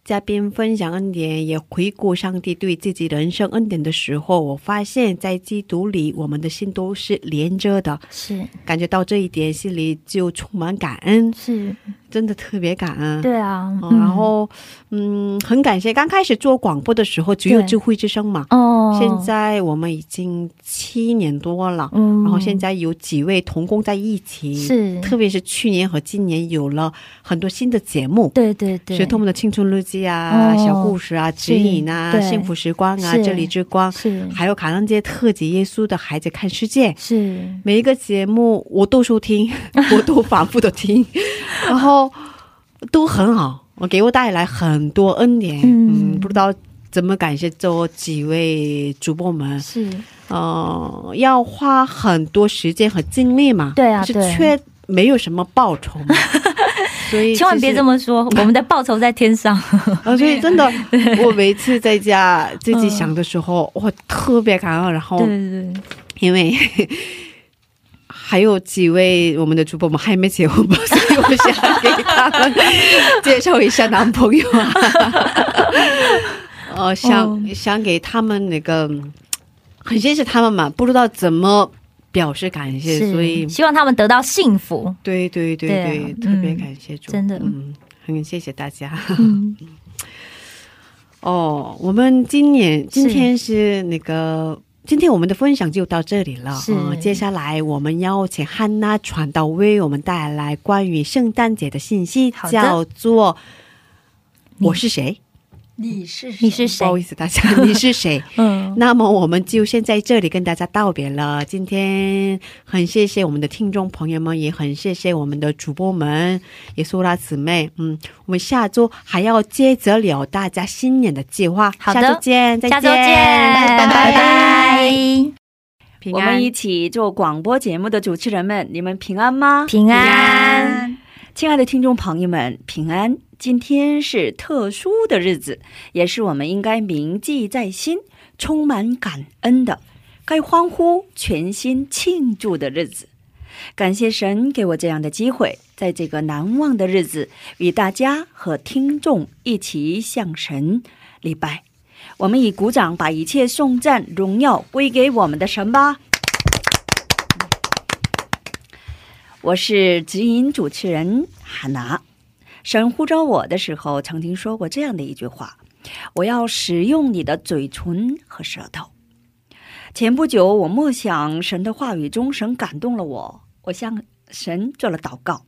Speaker 1: 嘉宾分享恩典，也回顾上帝对自己人生恩典的时候，我发现，在基督里，我们的心都是连着的。
Speaker 2: 是
Speaker 1: 感觉到这一点，心里就充满感恩。
Speaker 2: 是，
Speaker 1: 真的特别感恩。
Speaker 2: 对啊，
Speaker 1: 然后，嗯，很感谢刚开始做广播的时候只有智慧之声嘛，
Speaker 2: 哦，
Speaker 1: 现在我们已经七年多了，
Speaker 2: 嗯，
Speaker 1: 然后现在有几位同工在一起，
Speaker 2: 是。
Speaker 1: 特别是去年和今年有了很多新的节目，
Speaker 2: 对对对，
Speaker 1: 学童们的青春日记啊、
Speaker 2: 哦
Speaker 1: 小故事啊、指引啊、幸福时光啊、这里之光，
Speaker 2: 是。
Speaker 1: 还有感恩节特级《耶稣的孩子看世界》。
Speaker 2: 是。
Speaker 1: 每一个节目我都收听，我都反复的听，然后都很好，我给我带来很多恩典。
Speaker 2: 嗯
Speaker 1: 嗯，不知道怎么感谢这几位主播们。
Speaker 2: 是，
Speaker 1: 呃，要花很多时间和精力嘛，
Speaker 2: 对啊是
Speaker 1: 缺没有什么报酬嘛，所以
Speaker 2: 千万别这
Speaker 1: 么。
Speaker 2: 说，我们的报酬在天上。
Speaker 1: 啊，所以 真的，我每次在家自己想的时候，我特别感恩。然后，
Speaker 2: 对对对，
Speaker 1: 因为还有几位我们的主播们还没结婚吧，所以我想给他们介绍一下男朋友啊。呃，想、
Speaker 2: 哦
Speaker 1: 想给他们那个，很谢谢他们嘛，不知道怎么表示感谢，所以
Speaker 2: 希望他们得到幸福。
Speaker 1: 对对对
Speaker 2: 对啊，
Speaker 1: 特别
Speaker 2: 嗯
Speaker 1: 感谢主，
Speaker 2: 真的
Speaker 1: 嗯，很谢谢大家。
Speaker 2: 嗯，
Speaker 1: 哦，我们今年今天是那个，今天我们的分享就到这里了。
Speaker 2: 是
Speaker 1: 呃接下来我们邀请汉娜传道为我们带来关于圣诞节的信息，叫做“我是谁
Speaker 8: 你是谁
Speaker 2: 你是”。谁
Speaker 1: 不好？意思，大家，你是谁？
Speaker 2: 嗯，
Speaker 1: 那么我们就先在这里跟大家道别了。今天很谢谢我们的听众朋友们，也很谢谢我们的主播们，也苏拉姊妹。嗯，我们下周还要接着聊大家新年的计划。
Speaker 2: 好的
Speaker 1: 下周见，再见，
Speaker 2: 下周见，
Speaker 1: 拜
Speaker 2: 拜拜，
Speaker 1: 平安
Speaker 8: 我们一起做广播节目的主持人们，你们平安吗？
Speaker 2: 平安。
Speaker 8: 亲爱的听众朋友们，平安！今天是特殊的日子，也是我们应该铭记在心、充满感恩的，该欢呼、全心庆祝的日子。感谢神给我这样的机会，在这个难忘的日子，与大家和听众一起向神礼拜。我们以鼓掌，把一切颂赞、荣耀归给我们的神吧。我是指引主持人汉娜。神呼召我的时候，曾经说过这样的一句话：“我要使用你的嘴唇和舌头。”前不久，我默想神的话语中，神感动了我，我向神做了祷告，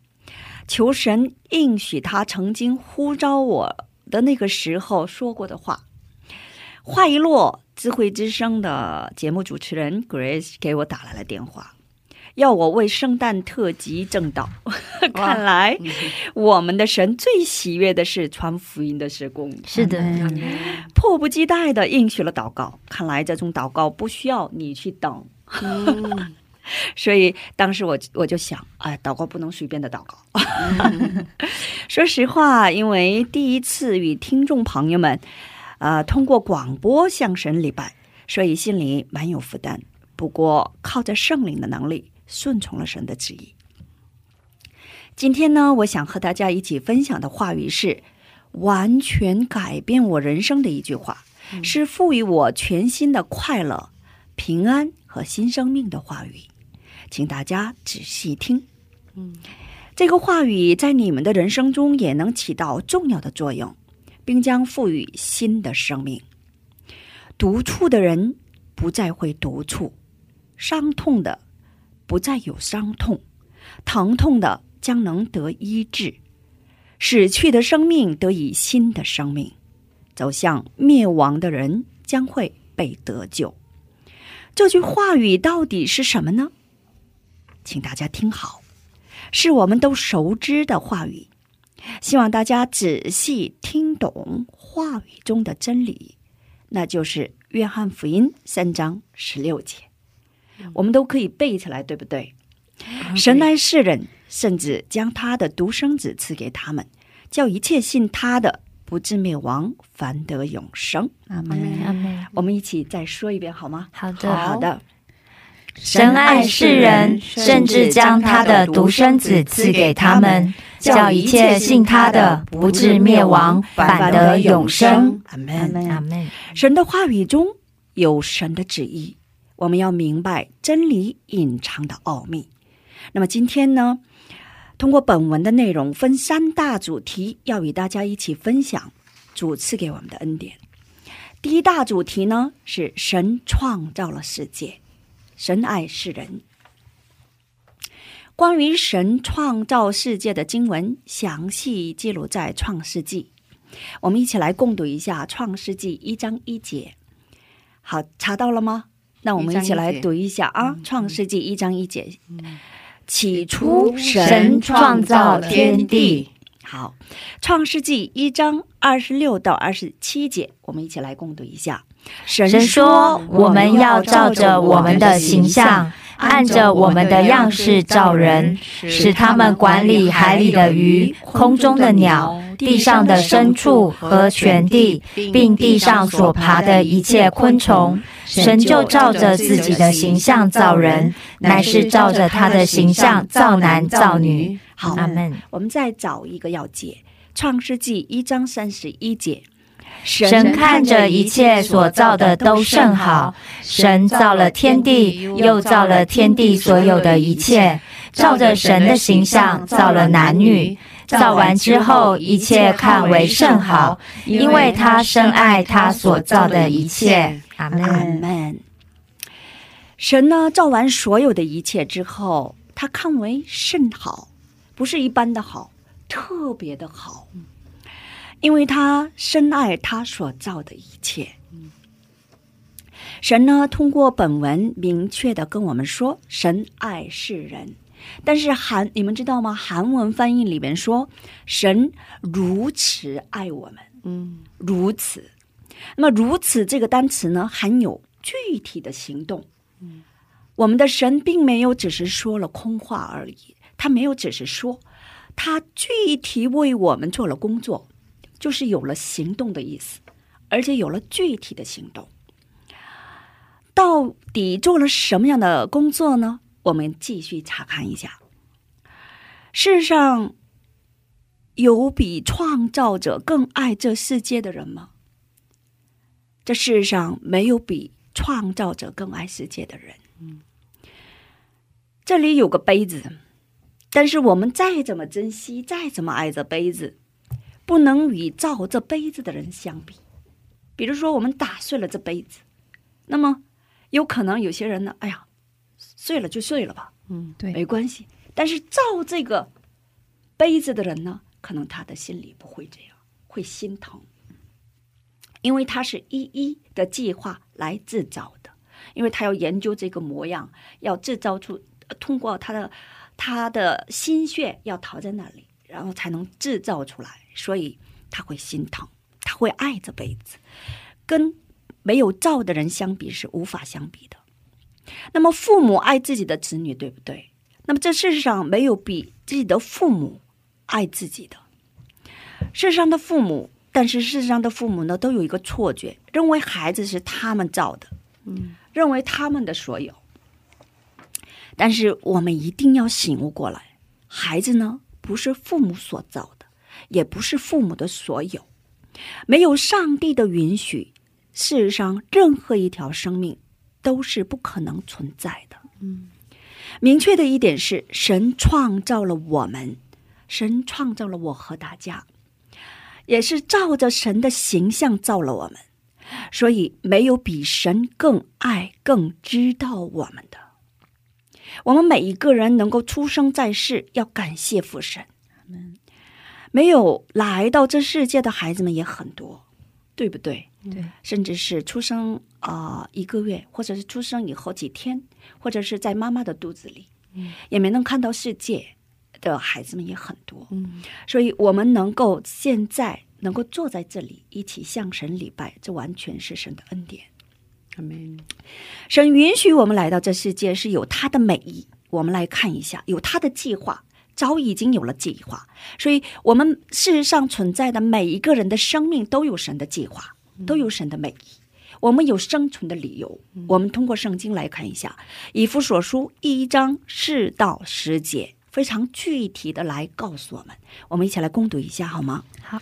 Speaker 8: 求神应许他曾经呼召我的那个时候说过的话。话一落，智慧之声的节目主持人 Grace 给我打来了电话，要我为圣诞特辑正道。看来我们的神最喜悦的是传福音的施工，
Speaker 2: 是的，
Speaker 8: 迫不及待的应许了祷告。看来这种祷告不需要你去等，
Speaker 1: 嗯
Speaker 8: 所以当时我我就想，哎，祷告不能随便的祷告。说实话，因为第一次与听众朋友们，呃，通过广播向神礼拜，所以心里蛮有负担。不过靠着圣灵的能力，顺从了神的旨意。今天呢，我想和大家一起分享的话语是完全改变我人生的一句话，是赋予我全新的快乐、平安和新生命的话语。请大家仔细听。嗯，这个话语在你们的人生中也能起到重要的作用，并将赋予新的生命。独处的人不再会独处，伤痛的不再有伤痛，疼痛的将能得医治，死去的生命得以新的生命，走向灭亡的人将会被得救。这句话语到底是什么呢？请大家听好，是我们都熟知的话语。希望大家仔细听懂话语中的真理，那就是约翰福音三章十六节，我们都可以背起来，对不对？神爱世人，甚至将他的独生子赐给他们，叫一切信他的不至灭亡，反得永生。
Speaker 7: 阿门。
Speaker 2: 阿门。
Speaker 8: 我们一起再说一遍好吗？
Speaker 2: 好的，
Speaker 8: 好的。
Speaker 2: 神爱世人，甚至将他的独生子赐给他们，叫一切信他的不至灭亡，反得永生。
Speaker 8: 阿门。
Speaker 2: 阿门。
Speaker 8: 神的话语中有神的旨意，我们要明白真理隐藏的奥秘。那么今天呢，通过本文的内容，分三大主题，要与大家一起分享主赐给我们的恩典。第一大主题呢是神创造了世界，神爱世人。关于神创造世界的经文，详细记录在《创世纪》。我们一起来共读一下《创世纪》一章一节。好，查到了吗？那我们一起来读一下啊，《创世纪》一章一节。起初，
Speaker 2: 神创造天地。
Speaker 8: 好，《创世纪》一章二十六到二十七节，我们一起来共读一下。神
Speaker 2: 神说：“我们要照着我们的形象，按着我们的样式造人，使他们管理海里的鱼、空中的鸟、地上的牲畜和全地，并地上所爬的一切昆虫。神就照着自己的形象造人，乃是照着他的形象造男造女。”
Speaker 8: 好，
Speaker 2: 阿门。
Speaker 8: 我们再找一个要解，《创世纪》一章三十一节。
Speaker 2: 神看着一切所造的都甚好，神造了天地，又造了天地所有的一切，照着神的形象造了男女。造完之后，一切看为甚好，因为他深爱他所造的一切。阿。门。
Speaker 8: 神呢，造完所有的一切之后，他看为甚好，不是一般的好，特别的好，因为他深爱他所造的一切。神呢，通过本文明确的跟我们说，神爱世人。但是韩，你们知道吗？韩文翻译里面说，神如此爱我们，
Speaker 1: 嗯，
Speaker 8: 如此。那么“如此”这个单词呢，含有具体的行动。我们的神并没有只是说了空话而已，他没有只是说，他具体为我们做了工作，就是有了行动的意思，而且有了具体的行动。到底做了什么样的工作呢？我们继续查看一下。世上有比创造者更爱这世界的人吗？这世上没有比创造者更爱世界的人。这里有个杯子，但是我们再怎么珍惜，再怎么爱这杯子，不能与造这杯子的人相比。比如说，我们打碎了这杯子，那么有可能有些人呢，哎呀，碎了就碎了吧，
Speaker 1: 嗯，
Speaker 6: 对
Speaker 8: 没关系。但是造这个杯子的人呢，可能他的心里不会这样，会心疼，因为他是一一的计划来制造的，因为他要研究这个模样，要制造出，呃通过他的他的心血要陶在那里，然后才能制造出来，所以他会心疼，他会爱这辈子，跟没有造的人相比是无法相比的。那么父母爱自己的子女，对不对？那么这世上没有比自己的父母爱自己的。世上的父母，但是世上的父母呢，都有一个错觉，认为孩子是他们造的，嗯，认为他们的所有。但是我们一定要醒悟过来，孩子呢不是父母所造的，也不是父母的所有。没有上帝的允许，世上任何一条生命都是不可能存在的。嗯，明确的一点是，神创造了我们，神创造了我和大家，也是照着神的形象造了我们，所以没有比神更爱、更知道我们的。我们每一个人能够出生在世，要感谢父神。没有来到这世界的孩子们也很多，对不对？
Speaker 6: 对，
Speaker 8: 甚至是出生啊、呃一个月，或者是出生以后几天，或者是在妈妈的肚子里，也没能看到世界的孩子们也很多。
Speaker 1: 嗯，
Speaker 8: 所以我们能够现在能够坐在这里一起向神礼拜，这完全是神的恩典。神允许我们来到这世界是有他的美意。我们来看一下，有他的计划，早已经有了计划。所以，我们事实上存在的每一个人的生命都有神的计划，都有神的美意。我们有生存的理由。我们通过圣经来看一下，以弗所书一章四到十节，非常具体的来告诉我们。我们一起来攻读一下好吗？
Speaker 2: 好。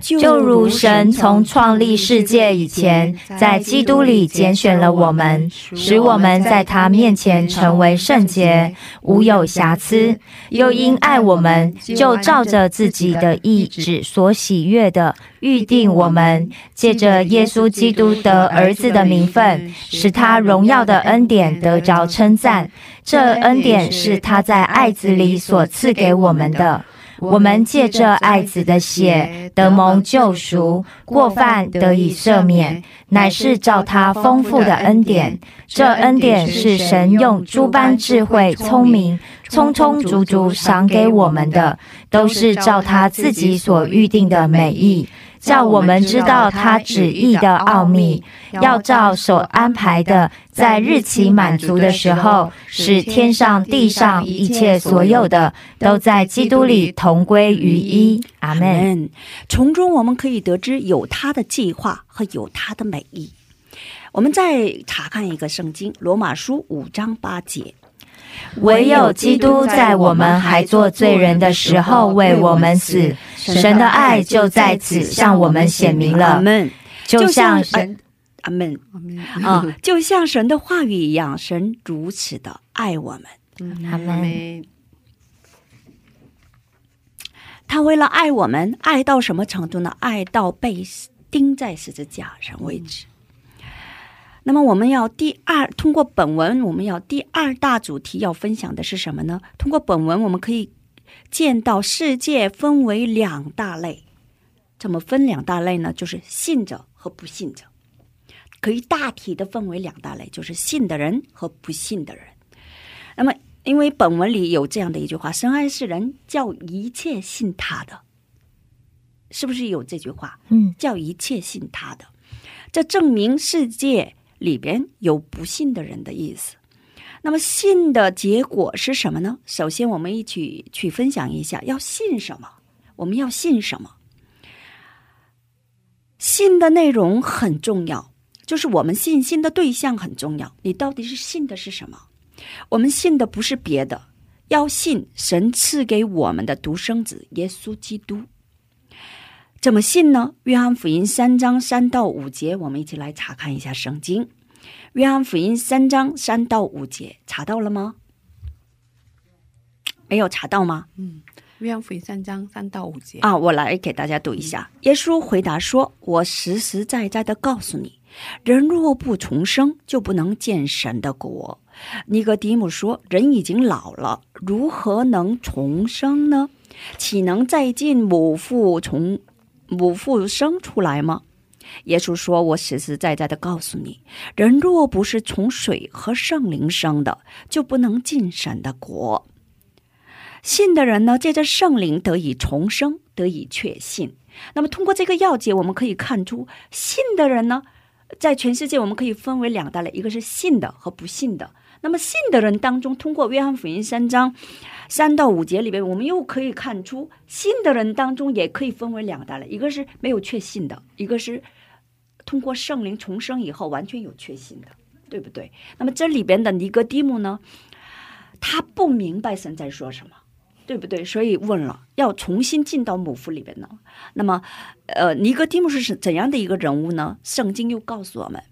Speaker 2: 就如神从创立世界以前，在基督里拣选了我们，使我们在他面前成为圣洁，无有瑕疵；又因爱我们，就照着自己的意志所喜悦的，预定我们，借着耶稣基督的儿子的名分，使他荣耀的恩典得着称赞。这恩典是他在爱子里所赐给我们的。我们借着爱子的血得蒙救赎，过犯得以赦免，乃是照他丰富的恩典。这恩典是神用诸般智慧、聪明，充充足足赏给我们的，都是照他自己所预定的美意。叫我们知道他旨意的奥秘，要照所安排的，在日期满足的时候，使天上地上一切所有的，都在基督里同归于一。阿门。
Speaker 8: 从中我们可以得知有他的计划和有他的美意。我们再查看一个圣经，《罗马书》五章八节。
Speaker 2: 唯有基督在我们还做罪人的时候为我们死，神的爱就在此向我们显明了。
Speaker 8: 阿门。
Speaker 2: 就像
Speaker 8: 神，阿门啊，就像神的话语一样，神如此的爱我们。
Speaker 2: 阿门。
Speaker 8: 他为了爱我们，爱到什么程度呢？爱到被钉在十字架上为止。那么我们要第二，通过本文，我们要第二大主题要分享的是什么呢？通过本文，我们可以见到世界分为两大类。怎么分两大类呢？就是信者和不信者，可以大体的分为两大类，就是信的人和不信的人。那么，因为本文里有这样的一句话：“神爱世人，叫一切信他的。”是不是有这句话？
Speaker 2: 嗯，
Speaker 8: 叫一切信他的，这证明世界里边有不信的人的意思。那么信的结果是什么呢？首先，我们一起去分享一下，要信什么？我们要信什么？信的内容很重要，就是我们信心的对象很重要。你到底是信的是什么？我们信的不是别的，要信神赐给我们的独生子耶稣基督。怎么信呢？约翰福音三章三到五节，我们一起来查看一下圣经。约翰福音三章三到五节，查到了吗？没有查到吗？
Speaker 1: 嗯约翰福音三章三到五节
Speaker 8: 啊，我来给大家读一下。耶稣回答说：“我实实在在的告诉你，人若不重生，就不能见神的国。”尼格迪姆说：“人已经老了，如何能重生呢？岂能再进母腹从母腹生出来吗？”耶稣说：“我实实在在的告诉你，人若不是从水和圣灵生的，就不能进神的国。”信的人呢，借着圣灵得以重生，得以确信。那么，通过这个要节，我们可以看出，信的人呢，在全世界我们可以分为两大类，一个是信的和不信的。那么，信的人当中，通过约翰福音三章三到五节里边，我们又可以看出，信的人当中也可以分为两大类，一个是没有确信的，一个是通过圣灵重生以后完全有确信的，对不对？那么这里边的尼哥底母呢，他不明白神在说什么。对不对？所以问了，要重新进到母腹里边呢？那么，呃，尼哥底母是怎样的一个人物呢？圣经又告诉我们，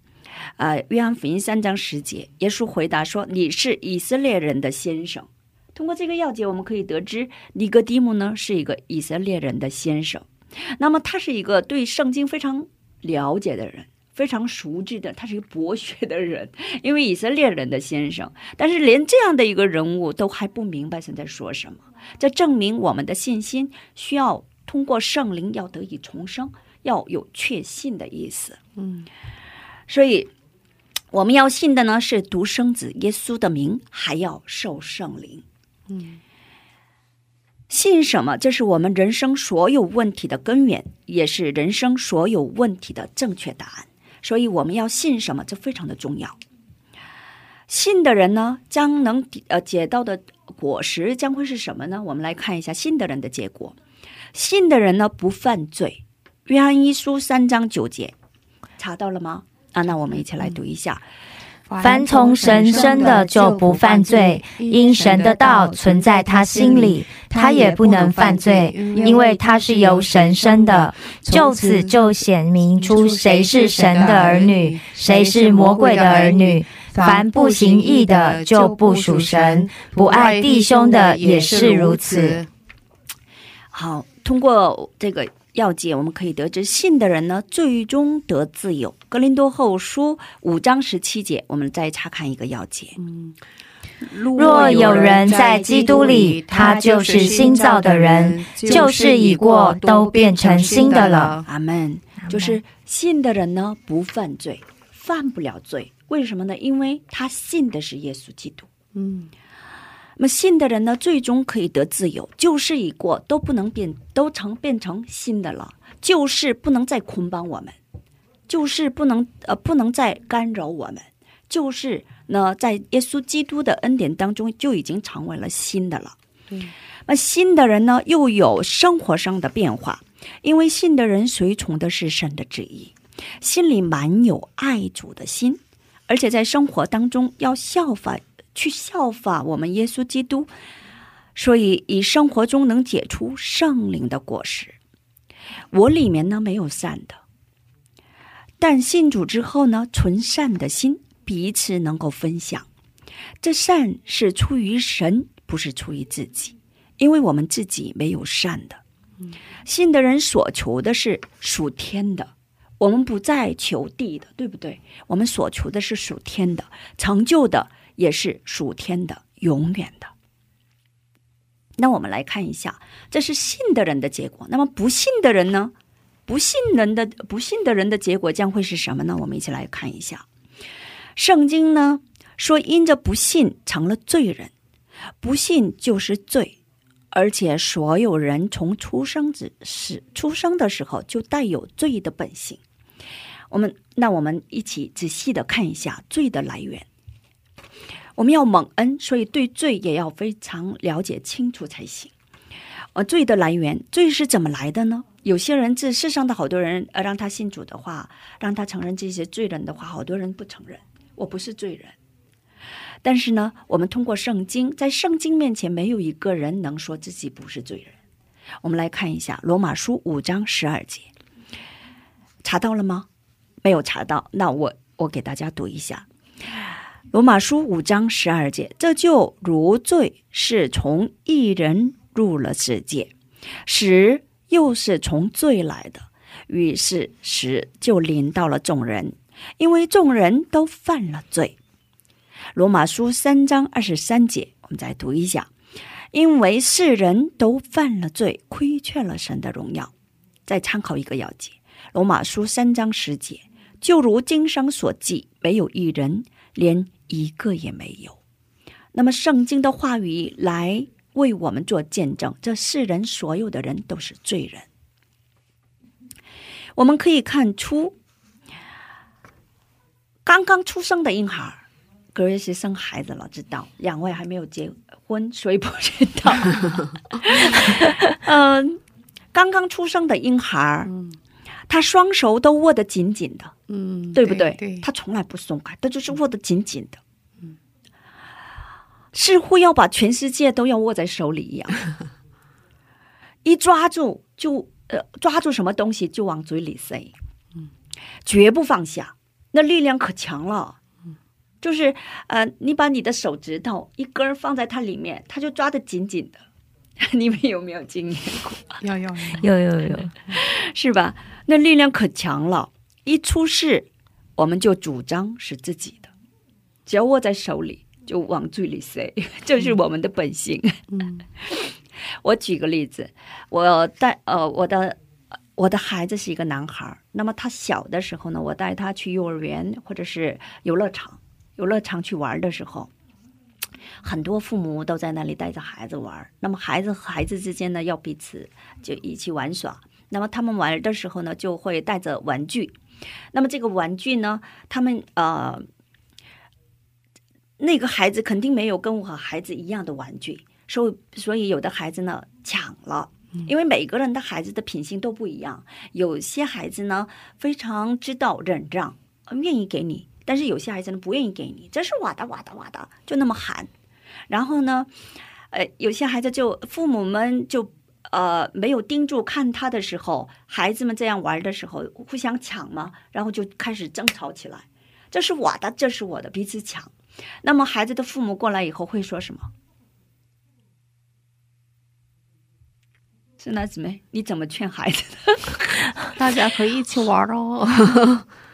Speaker 8: 呃，约翰福音三章十节，耶稣回答说：“你是以色列人的先生。”通过这个要节，我们可以得知，尼哥底母呢是一个以色列人的先生。那么，他是一个对圣经非常了解的人。非常熟知的，他是一个博学的人，因为以色列人的先生，但是连这样的一个人物都还不明白神在说什么，这证明我们的信心需要通过圣灵要得以重生，要有确信的意思。
Speaker 1: 嗯，
Speaker 8: 所以我们要信的呢是独生子耶稣的名，还要受圣灵。
Speaker 1: 嗯，
Speaker 8: 信什么？这是我们人生所有问题的根源，也是人生所有问题的正确答案。所以我们要信什么？这非常的重要。信的人呢，将能呃结到的果实将会是什么呢？我们来看一下信的人的结果。信的人呢，不犯罪。约翰一书三章九节，查到了吗？啊，那我们一起来读一下。
Speaker 2: 凡从神生的就不犯罪，因神的道存在他心里，他也不能犯罪，因为他是由神生的。就此就显明出谁是神的儿女，谁是魔鬼的儿女。凡不行义的就不属神，不爱弟兄的也是如此。
Speaker 8: 好，通过这个要解，我们可以得知，信的人呢，最终得自由。格林多后书五章十七节，我们再查看一个要解。
Speaker 2: 若有人在基督里，他就是新造的人，旧事已过，都变成新的了。
Speaker 8: 阿门。就是信的人呢，不犯罪，犯不了罪。为什么呢？因为他信的是耶稣基督。
Speaker 1: 嗯，
Speaker 8: 那么信的人呢，最终可以得自由。旧事已过，都不能变，都成变成新的了。旧事不能再捆绑我们，旧事不能呃不能再干扰我们。旧事呢，在耶稣基督的恩典当中就已经成为了新的了。那新的人呢，又有生活上的变化，因为信的人随从的是神的旨意，心里满有爱主的心，而且在生活当中要效法，去效法我们耶稣基督，所以以生活中能结出圣灵的果实。我里面呢没有善的，但信主之后呢，纯善的心，彼此能够分享。这善是出于神，不是出于自己，因为我们自己没有善的。信的人所求的是属天的，我们不再求地的，对不对？我们所求的是属天的，成就的也是属天的，永远的。那我们来看一下，这是信的人的结果。那么不信的人呢？不信人的不信的人的结果将会是什么呢？我们一起来看一下。圣经呢说，因着不信成了罪人，不信就是罪，而且所有人从出生之时出生的时候就带有罪的本性。我们那我们一起仔细的看一下罪的来源。我们要蒙恩，所以对罪也要非常了解清楚才行。呃，罪的来源，罪是怎么来的呢？有些人这世上的好多人，呃，让他信主的话，让他承认这些罪人的话，好多人不承认，我不是罪人。但是呢，我们通过圣经，在圣经面前，没有一个人能说自己不是罪人。我们来看一下罗马书五章十二节，查到了吗？没有查到，那我我给大家读一下。罗马书五章十二节，这就如罪是从一人入了世界，使又是从罪来的，于是使就临到了众人，因为众人都犯了罪。罗马书三章二十三节，我们再读一下，因为世人都犯了罪，亏缺了神的荣耀。再参考一个要节，罗马书三章十节，就如经上所记，没有一人，连一个也没有。那么圣经的话语来为我们做见证，这世人所有的人都是罪人。我们可以看出，刚刚出生的婴孩，格瑞斯生孩子了，知道两位还没有结婚，所以不知道。嗯，刚刚出生的婴孩，他双手都握得紧紧的，
Speaker 1: 嗯，
Speaker 8: 对不对？
Speaker 1: 对，
Speaker 8: 他从来不松开，他就是握得紧紧的，嗯。似乎要把全世界都要握在手里一样，一抓住就呃抓住什么东西就往嘴里塞，嗯。绝不放下，那力量可强了。就是呃，你把你的手指头一根放在它里面，它就抓得紧紧的。你们有没有经历过？
Speaker 1: 有有
Speaker 2: 有有有，
Speaker 8: 是吧？那力量可强了，一出事，我们就主张是自己的，只要握在手里就往嘴里塞，这是我们的本性。
Speaker 1: 嗯
Speaker 8: 我举个例子，我带呃我的我的孩子是一个男孩，那么他小的时候呢，我带他去幼儿园或者是游乐场，游乐场去玩的时候。很多父母都在那里带着孩子玩，那么孩子和孩子之间呢，要彼此就一起玩耍。那么他们玩的时候呢，就会带着玩具。那么这个玩具呢，他们呃，那个孩子肯定没有跟我和孩子一样的玩具，所以所以有的孩子呢抢了。因为每个人的孩子的品性都不一样，有些孩子呢非常知道忍让，愿意给你但是有些孩子呢不愿意给你，这是我的，我的，我的，就那么喊。然后呢，呃，有些孩子就父母们就呃没有盯住看他的时候，孩子们这样玩的时候互相抢嘛，然后就开始争吵起来，这是我的，这是我的，彼此抢。那么孩子的父母过来以后会说什么？孙娜姊妹，你怎么劝孩子的？
Speaker 1: 大家可以一起玩哦。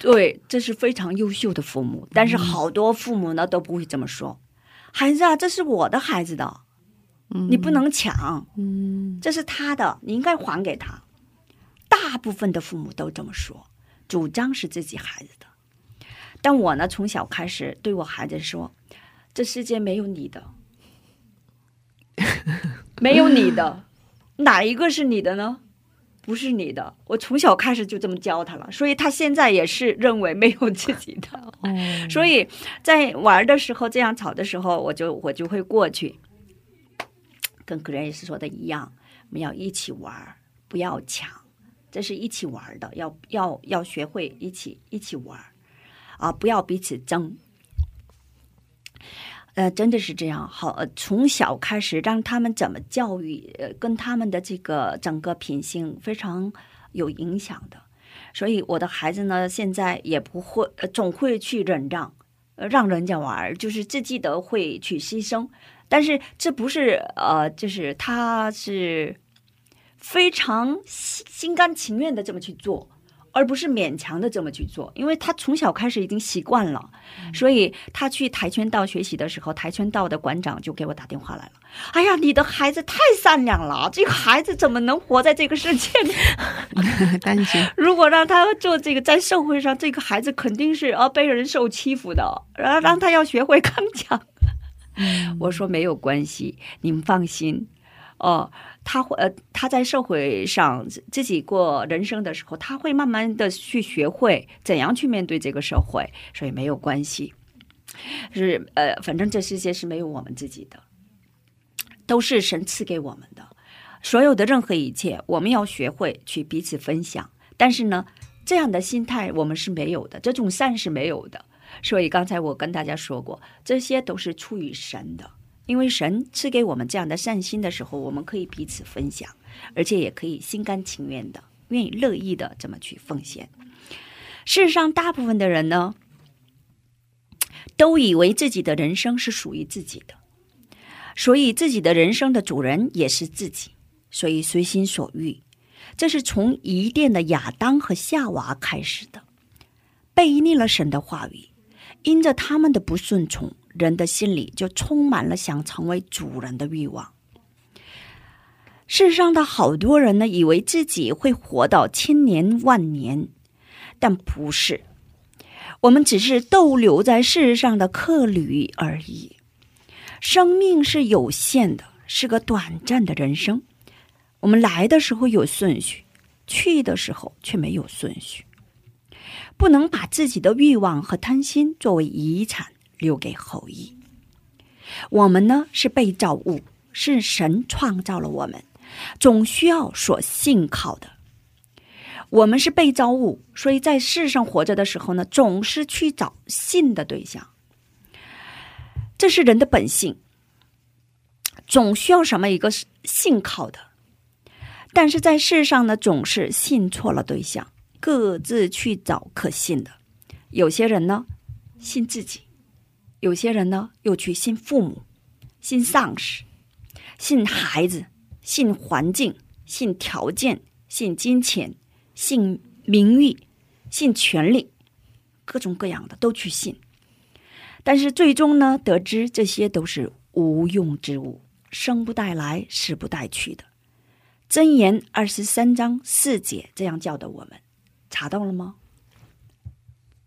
Speaker 8: 对，这是非常优秀的父母，但是好多父母呢都不会这么说。孩子啊，这是我的孩子的，你不能抢，
Speaker 1: 嗯
Speaker 8: 这是他的，你应该还给他。大部分的父母都这么说，主张是自己孩子的。但我呢，从小开始对我孩子说，这世界没有你的，没有你的，哪一个是你的呢？不是你的。我从小开始就这么教他了，所以他现在也是认为没有自己的。
Speaker 1: 哦，
Speaker 8: 所以在玩的时候，这样吵的时候，我就我就会过去，跟 Grace 说的一样，我们要一起玩，不要抢，这是一起玩的，要要要学会一起一起玩，啊，不要彼此争。呃，真的是这样，好，从小开始让他们怎么教育，呃，跟他们的这个整个品性非常有影响的。所以我的孩子呢，现在也不会，呃总会去忍让，让人家玩，就是自己的会去牺牲。但是这不是呃，就是他是非常心心甘情愿的这么去做，而不是勉强的这么去做，因为他从小开始已经习惯了，所以他去跆拳道学习的时候，跆拳道的馆长就给我打电话来了。哎呀，你的孩子太善良了，这个孩子怎么能活在这个世界里？
Speaker 1: 担心。
Speaker 8: 如果让他做这个，在社会上，这个孩子肯定是啊被人受欺负的，然后让他要学会刚强。我说没有关系，你们放心。哦，他会呃，他在社会上自己过人生的时候，他会慢慢的去学会怎样去面对这个社会，所以没有关系。是呃，反正这世界是没有我们自己的，都是神赐给我们的。所有的任何一切，我们要学会去彼此分享。但是呢，这样的心态我们是没有的，这种善是没有的。所以刚才我跟大家说过，这些都是出于神的，因为神赐给我们这样的善心的时候，我们可以彼此分享，而且也可以心甘情愿的、愿意乐意的这么去奉献。事实上，大部分的人呢，都以为自己的人生是属于自己的，所以自己的人生的主人也是自己，所以随心所欲。这是从伊甸的亚当和夏娃开始的，背逆了神的话语，因着他们的不顺从，人的心里就充满了想成为主人的欲望。世上的好多人呢，以为自己会活到千年万年，但不是。我们只是逗留在世上的客旅而已。生命是有限的，是个短暂的人生。我们来的时候有顺序，去的时候却没有顺序。不能把自己的欲望和贪心作为遗产留给后裔。我们呢是被造物，是神创造了我们，总需要所信靠的。我们是被造物，所以在世上活着的时候呢，总是去找信的对象。这是人的本性，总需要什么一个信靠的。但是在世上呢，总是信错了对象，各自去找可信的。有些人呢，信自己；有些人呢，又去信父母、信上司、信孩子、信环境、信条件、信金钱、信名誉、信权利，各种各样的都去信。但是最终呢，得知这些都是无用之物，生不带来，死不带去的。箴言二十三章四节这样教导我们，查到了吗？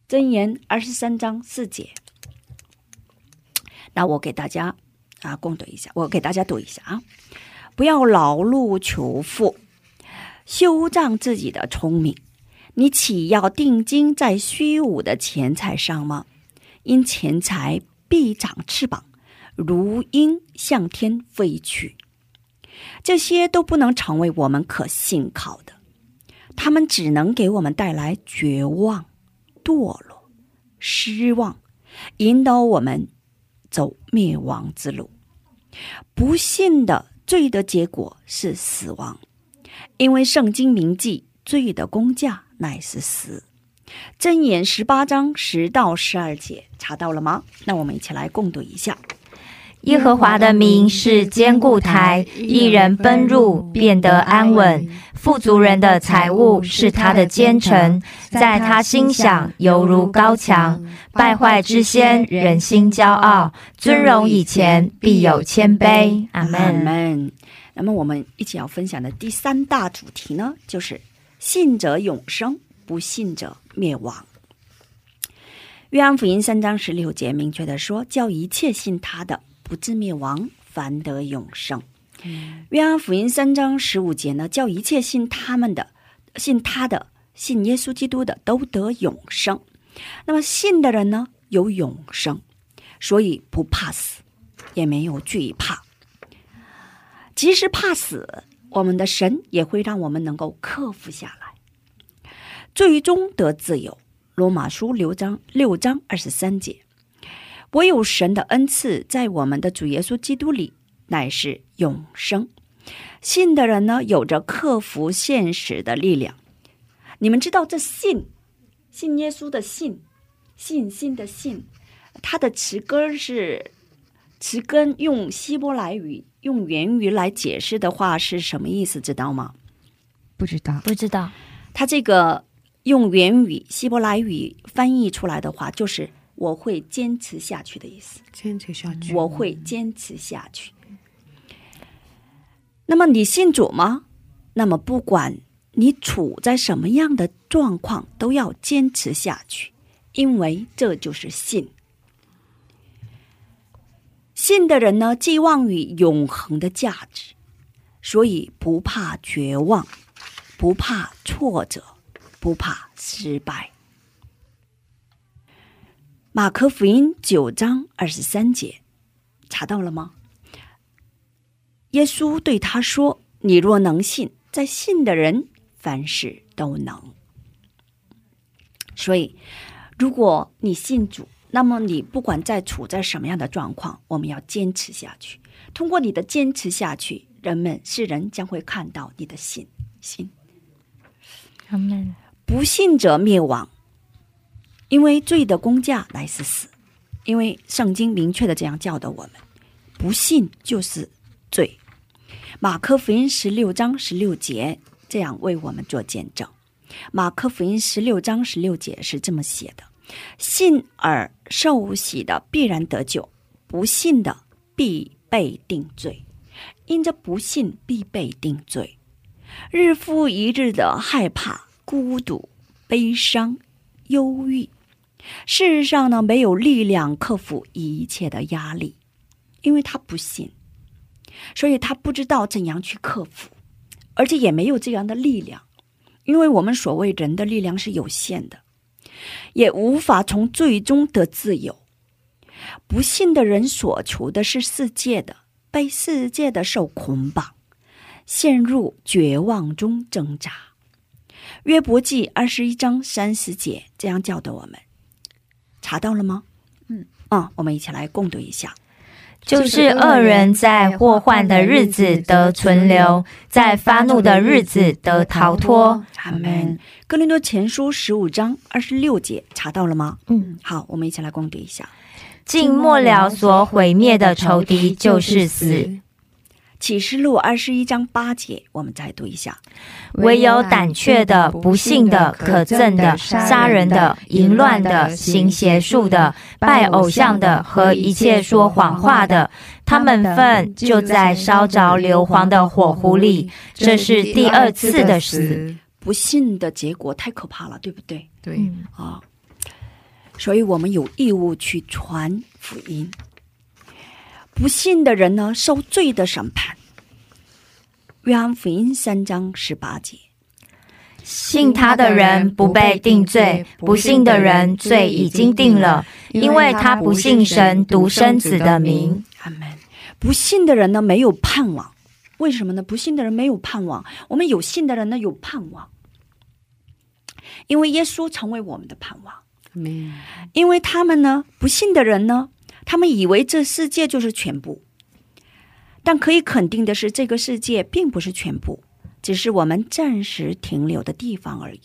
Speaker 8: 箴言二十三章四节，那我给大家啊共读一下，我给大家读一下啊，不要劳碌求富，修障自己的聪明，你岂要定睛在虚无的钱财上吗？因钱财必长翅膀，如鹰向天飞去。这些都不能成为我们可信靠的，他们只能给我们带来绝望、堕落、失望，引导我们走灭亡之路。不信的罪的结果是死亡，因为圣经铭记罪的工价乃是死。箴言十八章十到十二节，查到了吗？那我们一起来共读一下。
Speaker 2: 耶和华的名是坚固台，一人奔入便得安稳。富足人的财物是他的坚臣，在他心想犹如高墙。败坏之先，人心骄傲；尊荣以前，必有谦卑。阿
Speaker 8: 阿
Speaker 2: 门。
Speaker 8: 门。那么我们一起要分享的第三大主题呢，就是信者永生，不信者灭亡。约翰福音三章十六节明确的说：“叫一切信他的，不至灭亡，反得永生。约翰福音三章十五节呢，叫一切信他们的、信他的、信耶稣基督的，都得永生。那么信的人呢，有永生，所以不怕死，也没有惧怕。即使怕死，我们的神也会让我们能够克服下来，最终得自由。罗马书六章六章二十三节，唯有神的恩赐在我们的主耶稣基督里，乃是永生。信的人呢，有着克服现实的力量。你们知道这信，信耶稣的信，信心的信，它的词根是词根用希伯来语用原语来解释的话是什么意思？知道吗？
Speaker 7: 不知道。
Speaker 2: 不知道，
Speaker 8: 它这个用原语希伯来语翻译出来的话，就是我会坚持下去的意思。
Speaker 1: 坚持下去。
Speaker 8: 我会坚持下去。那么你信主吗？那么不管你处在什么样的状况，都要坚持下去，因为这就是信。信的人呢，寄望于永恒的价值，所以不怕绝望，不怕挫折，不怕失败。马可福音九章二十三节，查到了吗？耶稣对他说：“你若能信，在信的人凡事都能。”所以，如果你信主，那么你不管在处在什么样的状况，我们要坚持下去。通过你的坚持下去，人们世人将会看到你的信心。
Speaker 2: 阿门。
Speaker 8: 不信者灭亡，因为罪的工价乃是死。因为圣经明确的这样教导我们，不信就是罪。马可福音十六章十六节这样为我们做见证。马可福音十六章十六节是这么写的：“信而受洗的必然得救，不信的必被定罪。因着不信必被定罪。日复一日的害怕、孤独、悲伤、忧郁。事实上呢，没有力量克服一切的压力，因为他不信。”所以他不知道怎样去克服，而且也没有这样的力量，因为我们所谓人的力量是有限的，也无法从最终得自由。不信的人所求的是世界的，被世界的受捆绑，陷入绝望中挣扎。约伯记二十一章三十节这样教导我们，查到了吗？嗯啊，我们一起来共读一下。
Speaker 2: 就是恶人在祸患的日子得存留，在发怒的日子得逃脱。
Speaker 8: 阿门。哥林多前书十五章二十六节查到了吗？
Speaker 2: 嗯，
Speaker 8: 好，我们一起来共读一下。
Speaker 2: 尽末了所毁灭的仇敌就是死，
Speaker 8: 启示录二十一章八节，我们再读一下。
Speaker 2: 唯有胆怯的、不幸的、可憎的、杀人的、淫乱的、行邪术的、拜偶像的和一切说谎话的，他们份就在烧着硫磺的火湖里。这是第二次的死。
Speaker 8: 不幸的结果太可怕了，对不对？
Speaker 5: 对，
Speaker 2: 嗯
Speaker 8: 啊、所以我们有义务去传福音。不信的人呢，受罪的审判。约翰福音三章十八节。
Speaker 2: 信他的人不被定罪，不信的人罪已经定了，因为他不信神独生子的名。
Speaker 8: 阿门。不信的人呢，没有盼望。为什么呢？不信的人没有盼望。我们有信的人呢，有盼望。因为耶稣成为我们的盼望。
Speaker 1: 没
Speaker 8: 因为他们呢，不信的人呢，他们以为这世界就是全部。但可以肯定的是，这个世界并不是全部，只是我们暂时停留的地方而已。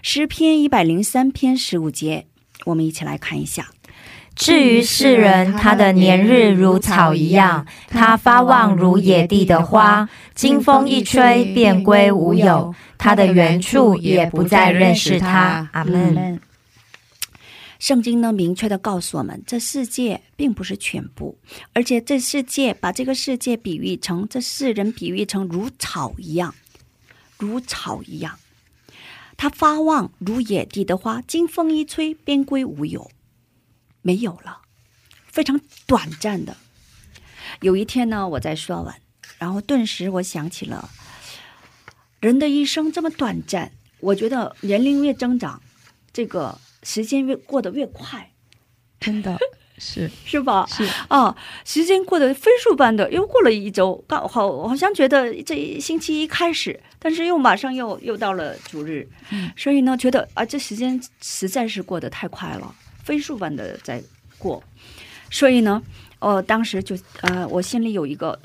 Speaker 8: 诗篇一百零三篇十五节，我们一起来看一下。
Speaker 2: 至于世人，他的年日如草一样，他发旺如野地的花，经风一吹便归无有，他的原处也不再认识他。阿门。
Speaker 8: 圣经呢，明确的告诉我们，这世界并不是全部，而且这世界把这个世界比喻成这世人比喻成如草一样，如草一样，它发旺如野地的花，经风一吹便归无有，没有了，非常短暂的。有一天呢，我在刷碗，然后顿时我想起了人的一生这么短暂，我觉得年龄越增长，这个时间越过得越快。
Speaker 7: 真的是
Speaker 8: 是吧？
Speaker 7: 是
Speaker 8: 啊，时间过得飞速般的，又过了一周，刚好好像觉得这一星期一开始，但是又马上又又到了主日，
Speaker 7: 嗯
Speaker 8: 所以呢，觉得啊，这时间实在是过得太快了，飞速般的在过，所以呢，呃，当时就呃，我心里有一个。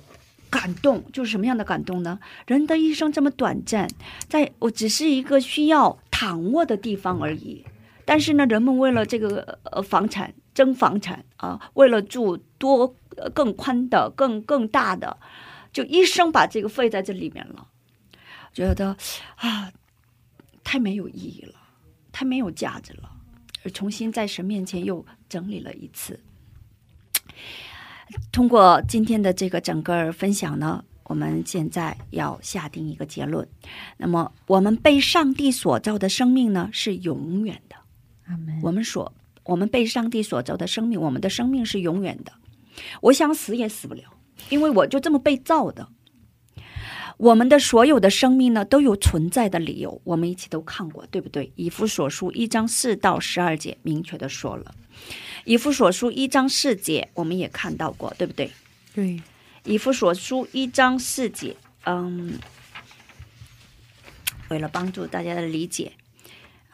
Speaker 8: 感动就是什么样的感动呢？人的一生这么短暂，在我只是一个需要躺卧的地方而已。但是呢，人们为了这个呃房产争房产啊，为了住多、呃更宽的、更更大的，就一生把这个费在这里面了，觉得啊，太没有意义了，太没有价值了，重新在神面前又整理了一次。通过今天的这个整个分享呢，我们现在要下定一个结论。那么，我们被上帝所造的生命呢，是永远的。我们所我们被上帝所造的生命，我们的生命是永远的。我想死也死不了，因为我就这么被造的。我们的所有的生命呢，都有存在的理由，我们一起都看过，对不对？以弗所书一章四到十二节明确的说了。以弗所书一章四节，我们也看到过，对不对？
Speaker 1: 对，
Speaker 8: 以弗所书一章四节，嗯，为了帮助大家的理解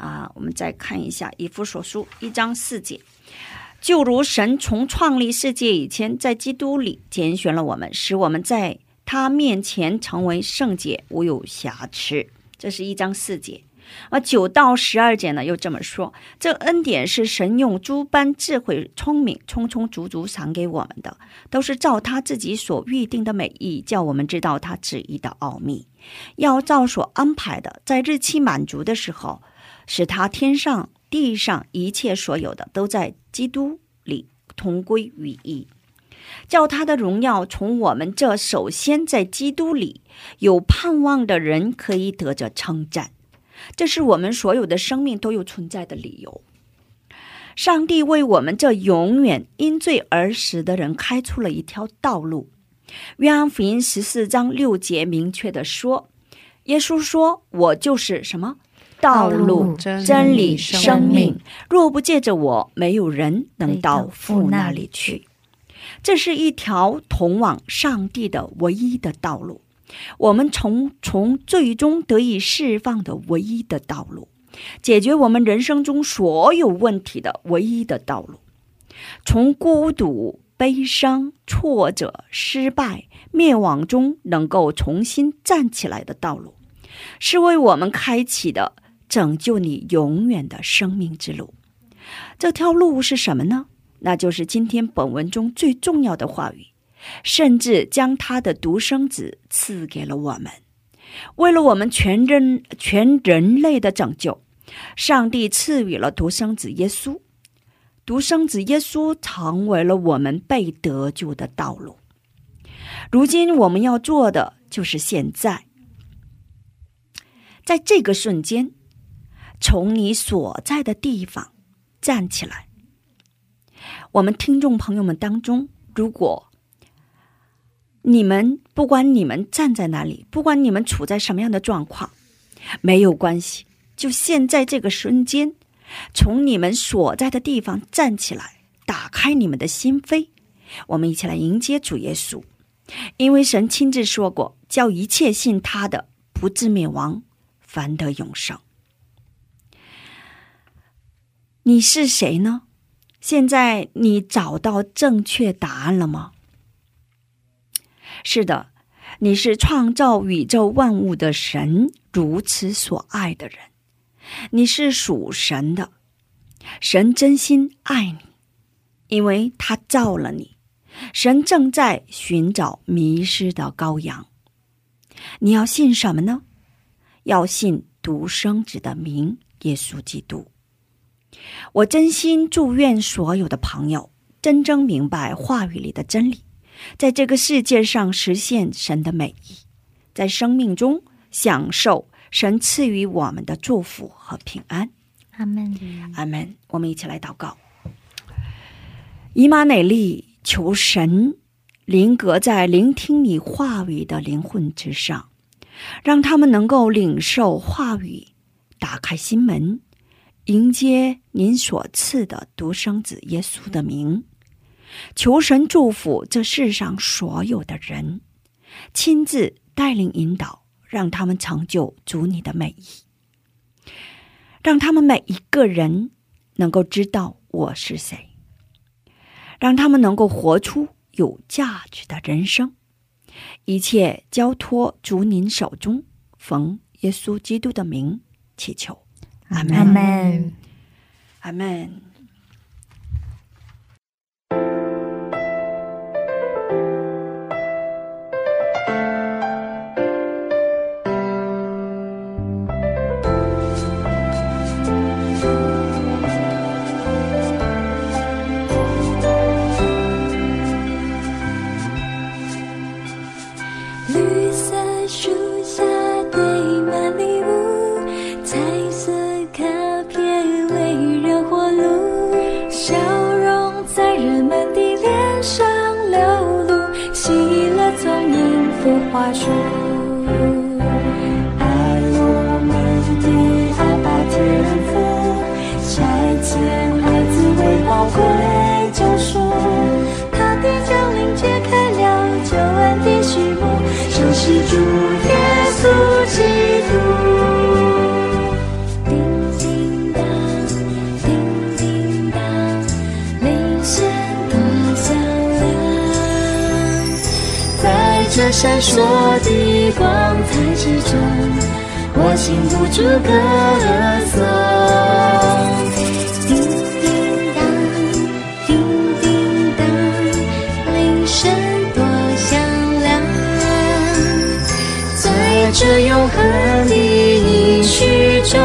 Speaker 8: 啊，我们再看一下以弗所书一章四节，就如神从创立世界以前，在基督里拣选了我们，使我们在他面前成为圣洁，无有瑕疵。这是一章四节。而九到十二节呢，又这么说：这恩典是神用诸般智慧、聪明，充充足足赏给我们的，都是照他自己所预定的美意，叫我们知道他旨意的奥秘，要照所安排的，在日期满足的时候，使他天上地上一切所有的，都在基督里同归于一。叫他的荣耀从我们这首先在基督里有盼望的人可以得着称赞。这是我们所有的生命都有存在的理由。上帝为我们这永远因罪而死的人开出了一条道路。约翰福音十四章六节明确的说：“耶稣说，我就是什么道路、
Speaker 1: 真
Speaker 8: 真理、
Speaker 1: 生命。
Speaker 8: 若不借着我，没有人能到父那里去。”这是一条通往上帝的唯一的道路。我们从从最终得以释放的唯一的道路，解决我们人生中所有问题的唯一的道路，从孤独、悲伤、挫折、失败、灭亡中能够重新站起来的道路，是为我们开启的拯救你永远的生命之路。这条路是什么呢？那就是今天本文中最重要的话语。甚至将他的独生子赐给了我们，为了我们全人全人类的拯救，上帝赐予了独生子耶稣。独生子耶稣成为了我们被得救的道路。如今我们要做的就是现在，在这个瞬间，从你所在的地方站起来。我们听众朋友们当中，如果你们不管你们站在哪里，不管你们处在什么样的状况，没有关系。就现在这个瞬间，从你们所在的地方站起来，打开你们的心扉，我们一起来迎接主耶稣。因为神亲自说过，叫一切信他的不至灭亡，反得永生。你是谁呢？现在你找到正确答案了吗？是的，你是创造宇宙万物的神如此所爱的人，你是属神的，神真心爱你，因为他造了你。神正在寻找迷失的羔羊。你要信什么呢？要信独生子的名耶稣基督。我真心祝愿所有的朋友真正明白话语里的真理，在这个世界上实现神的美意，在生命中享受神赐予我们的祝福和平安。
Speaker 2: 阿门。
Speaker 8: 阿门。我们一起来祷告。以马内利，求神临格在聆听你话语的灵魂之上，让他们能够领受话语，打开心门，迎接您所赐的独生子耶稣的名。求神祝福这世上所有的人，亲自带领引导，让他们成就主你的美意，让他们每一个人能够知道我是谁。让他们能够活出有价值的人生，一切交托主您手中，奉耶稣基督的名祈求，阿门，
Speaker 2: 阿门。
Speaker 3: 花絮闪烁的光彩之中，我禁不住歌颂。叮叮当，叮叮当，铃声多响亮，在这永恒的应许中，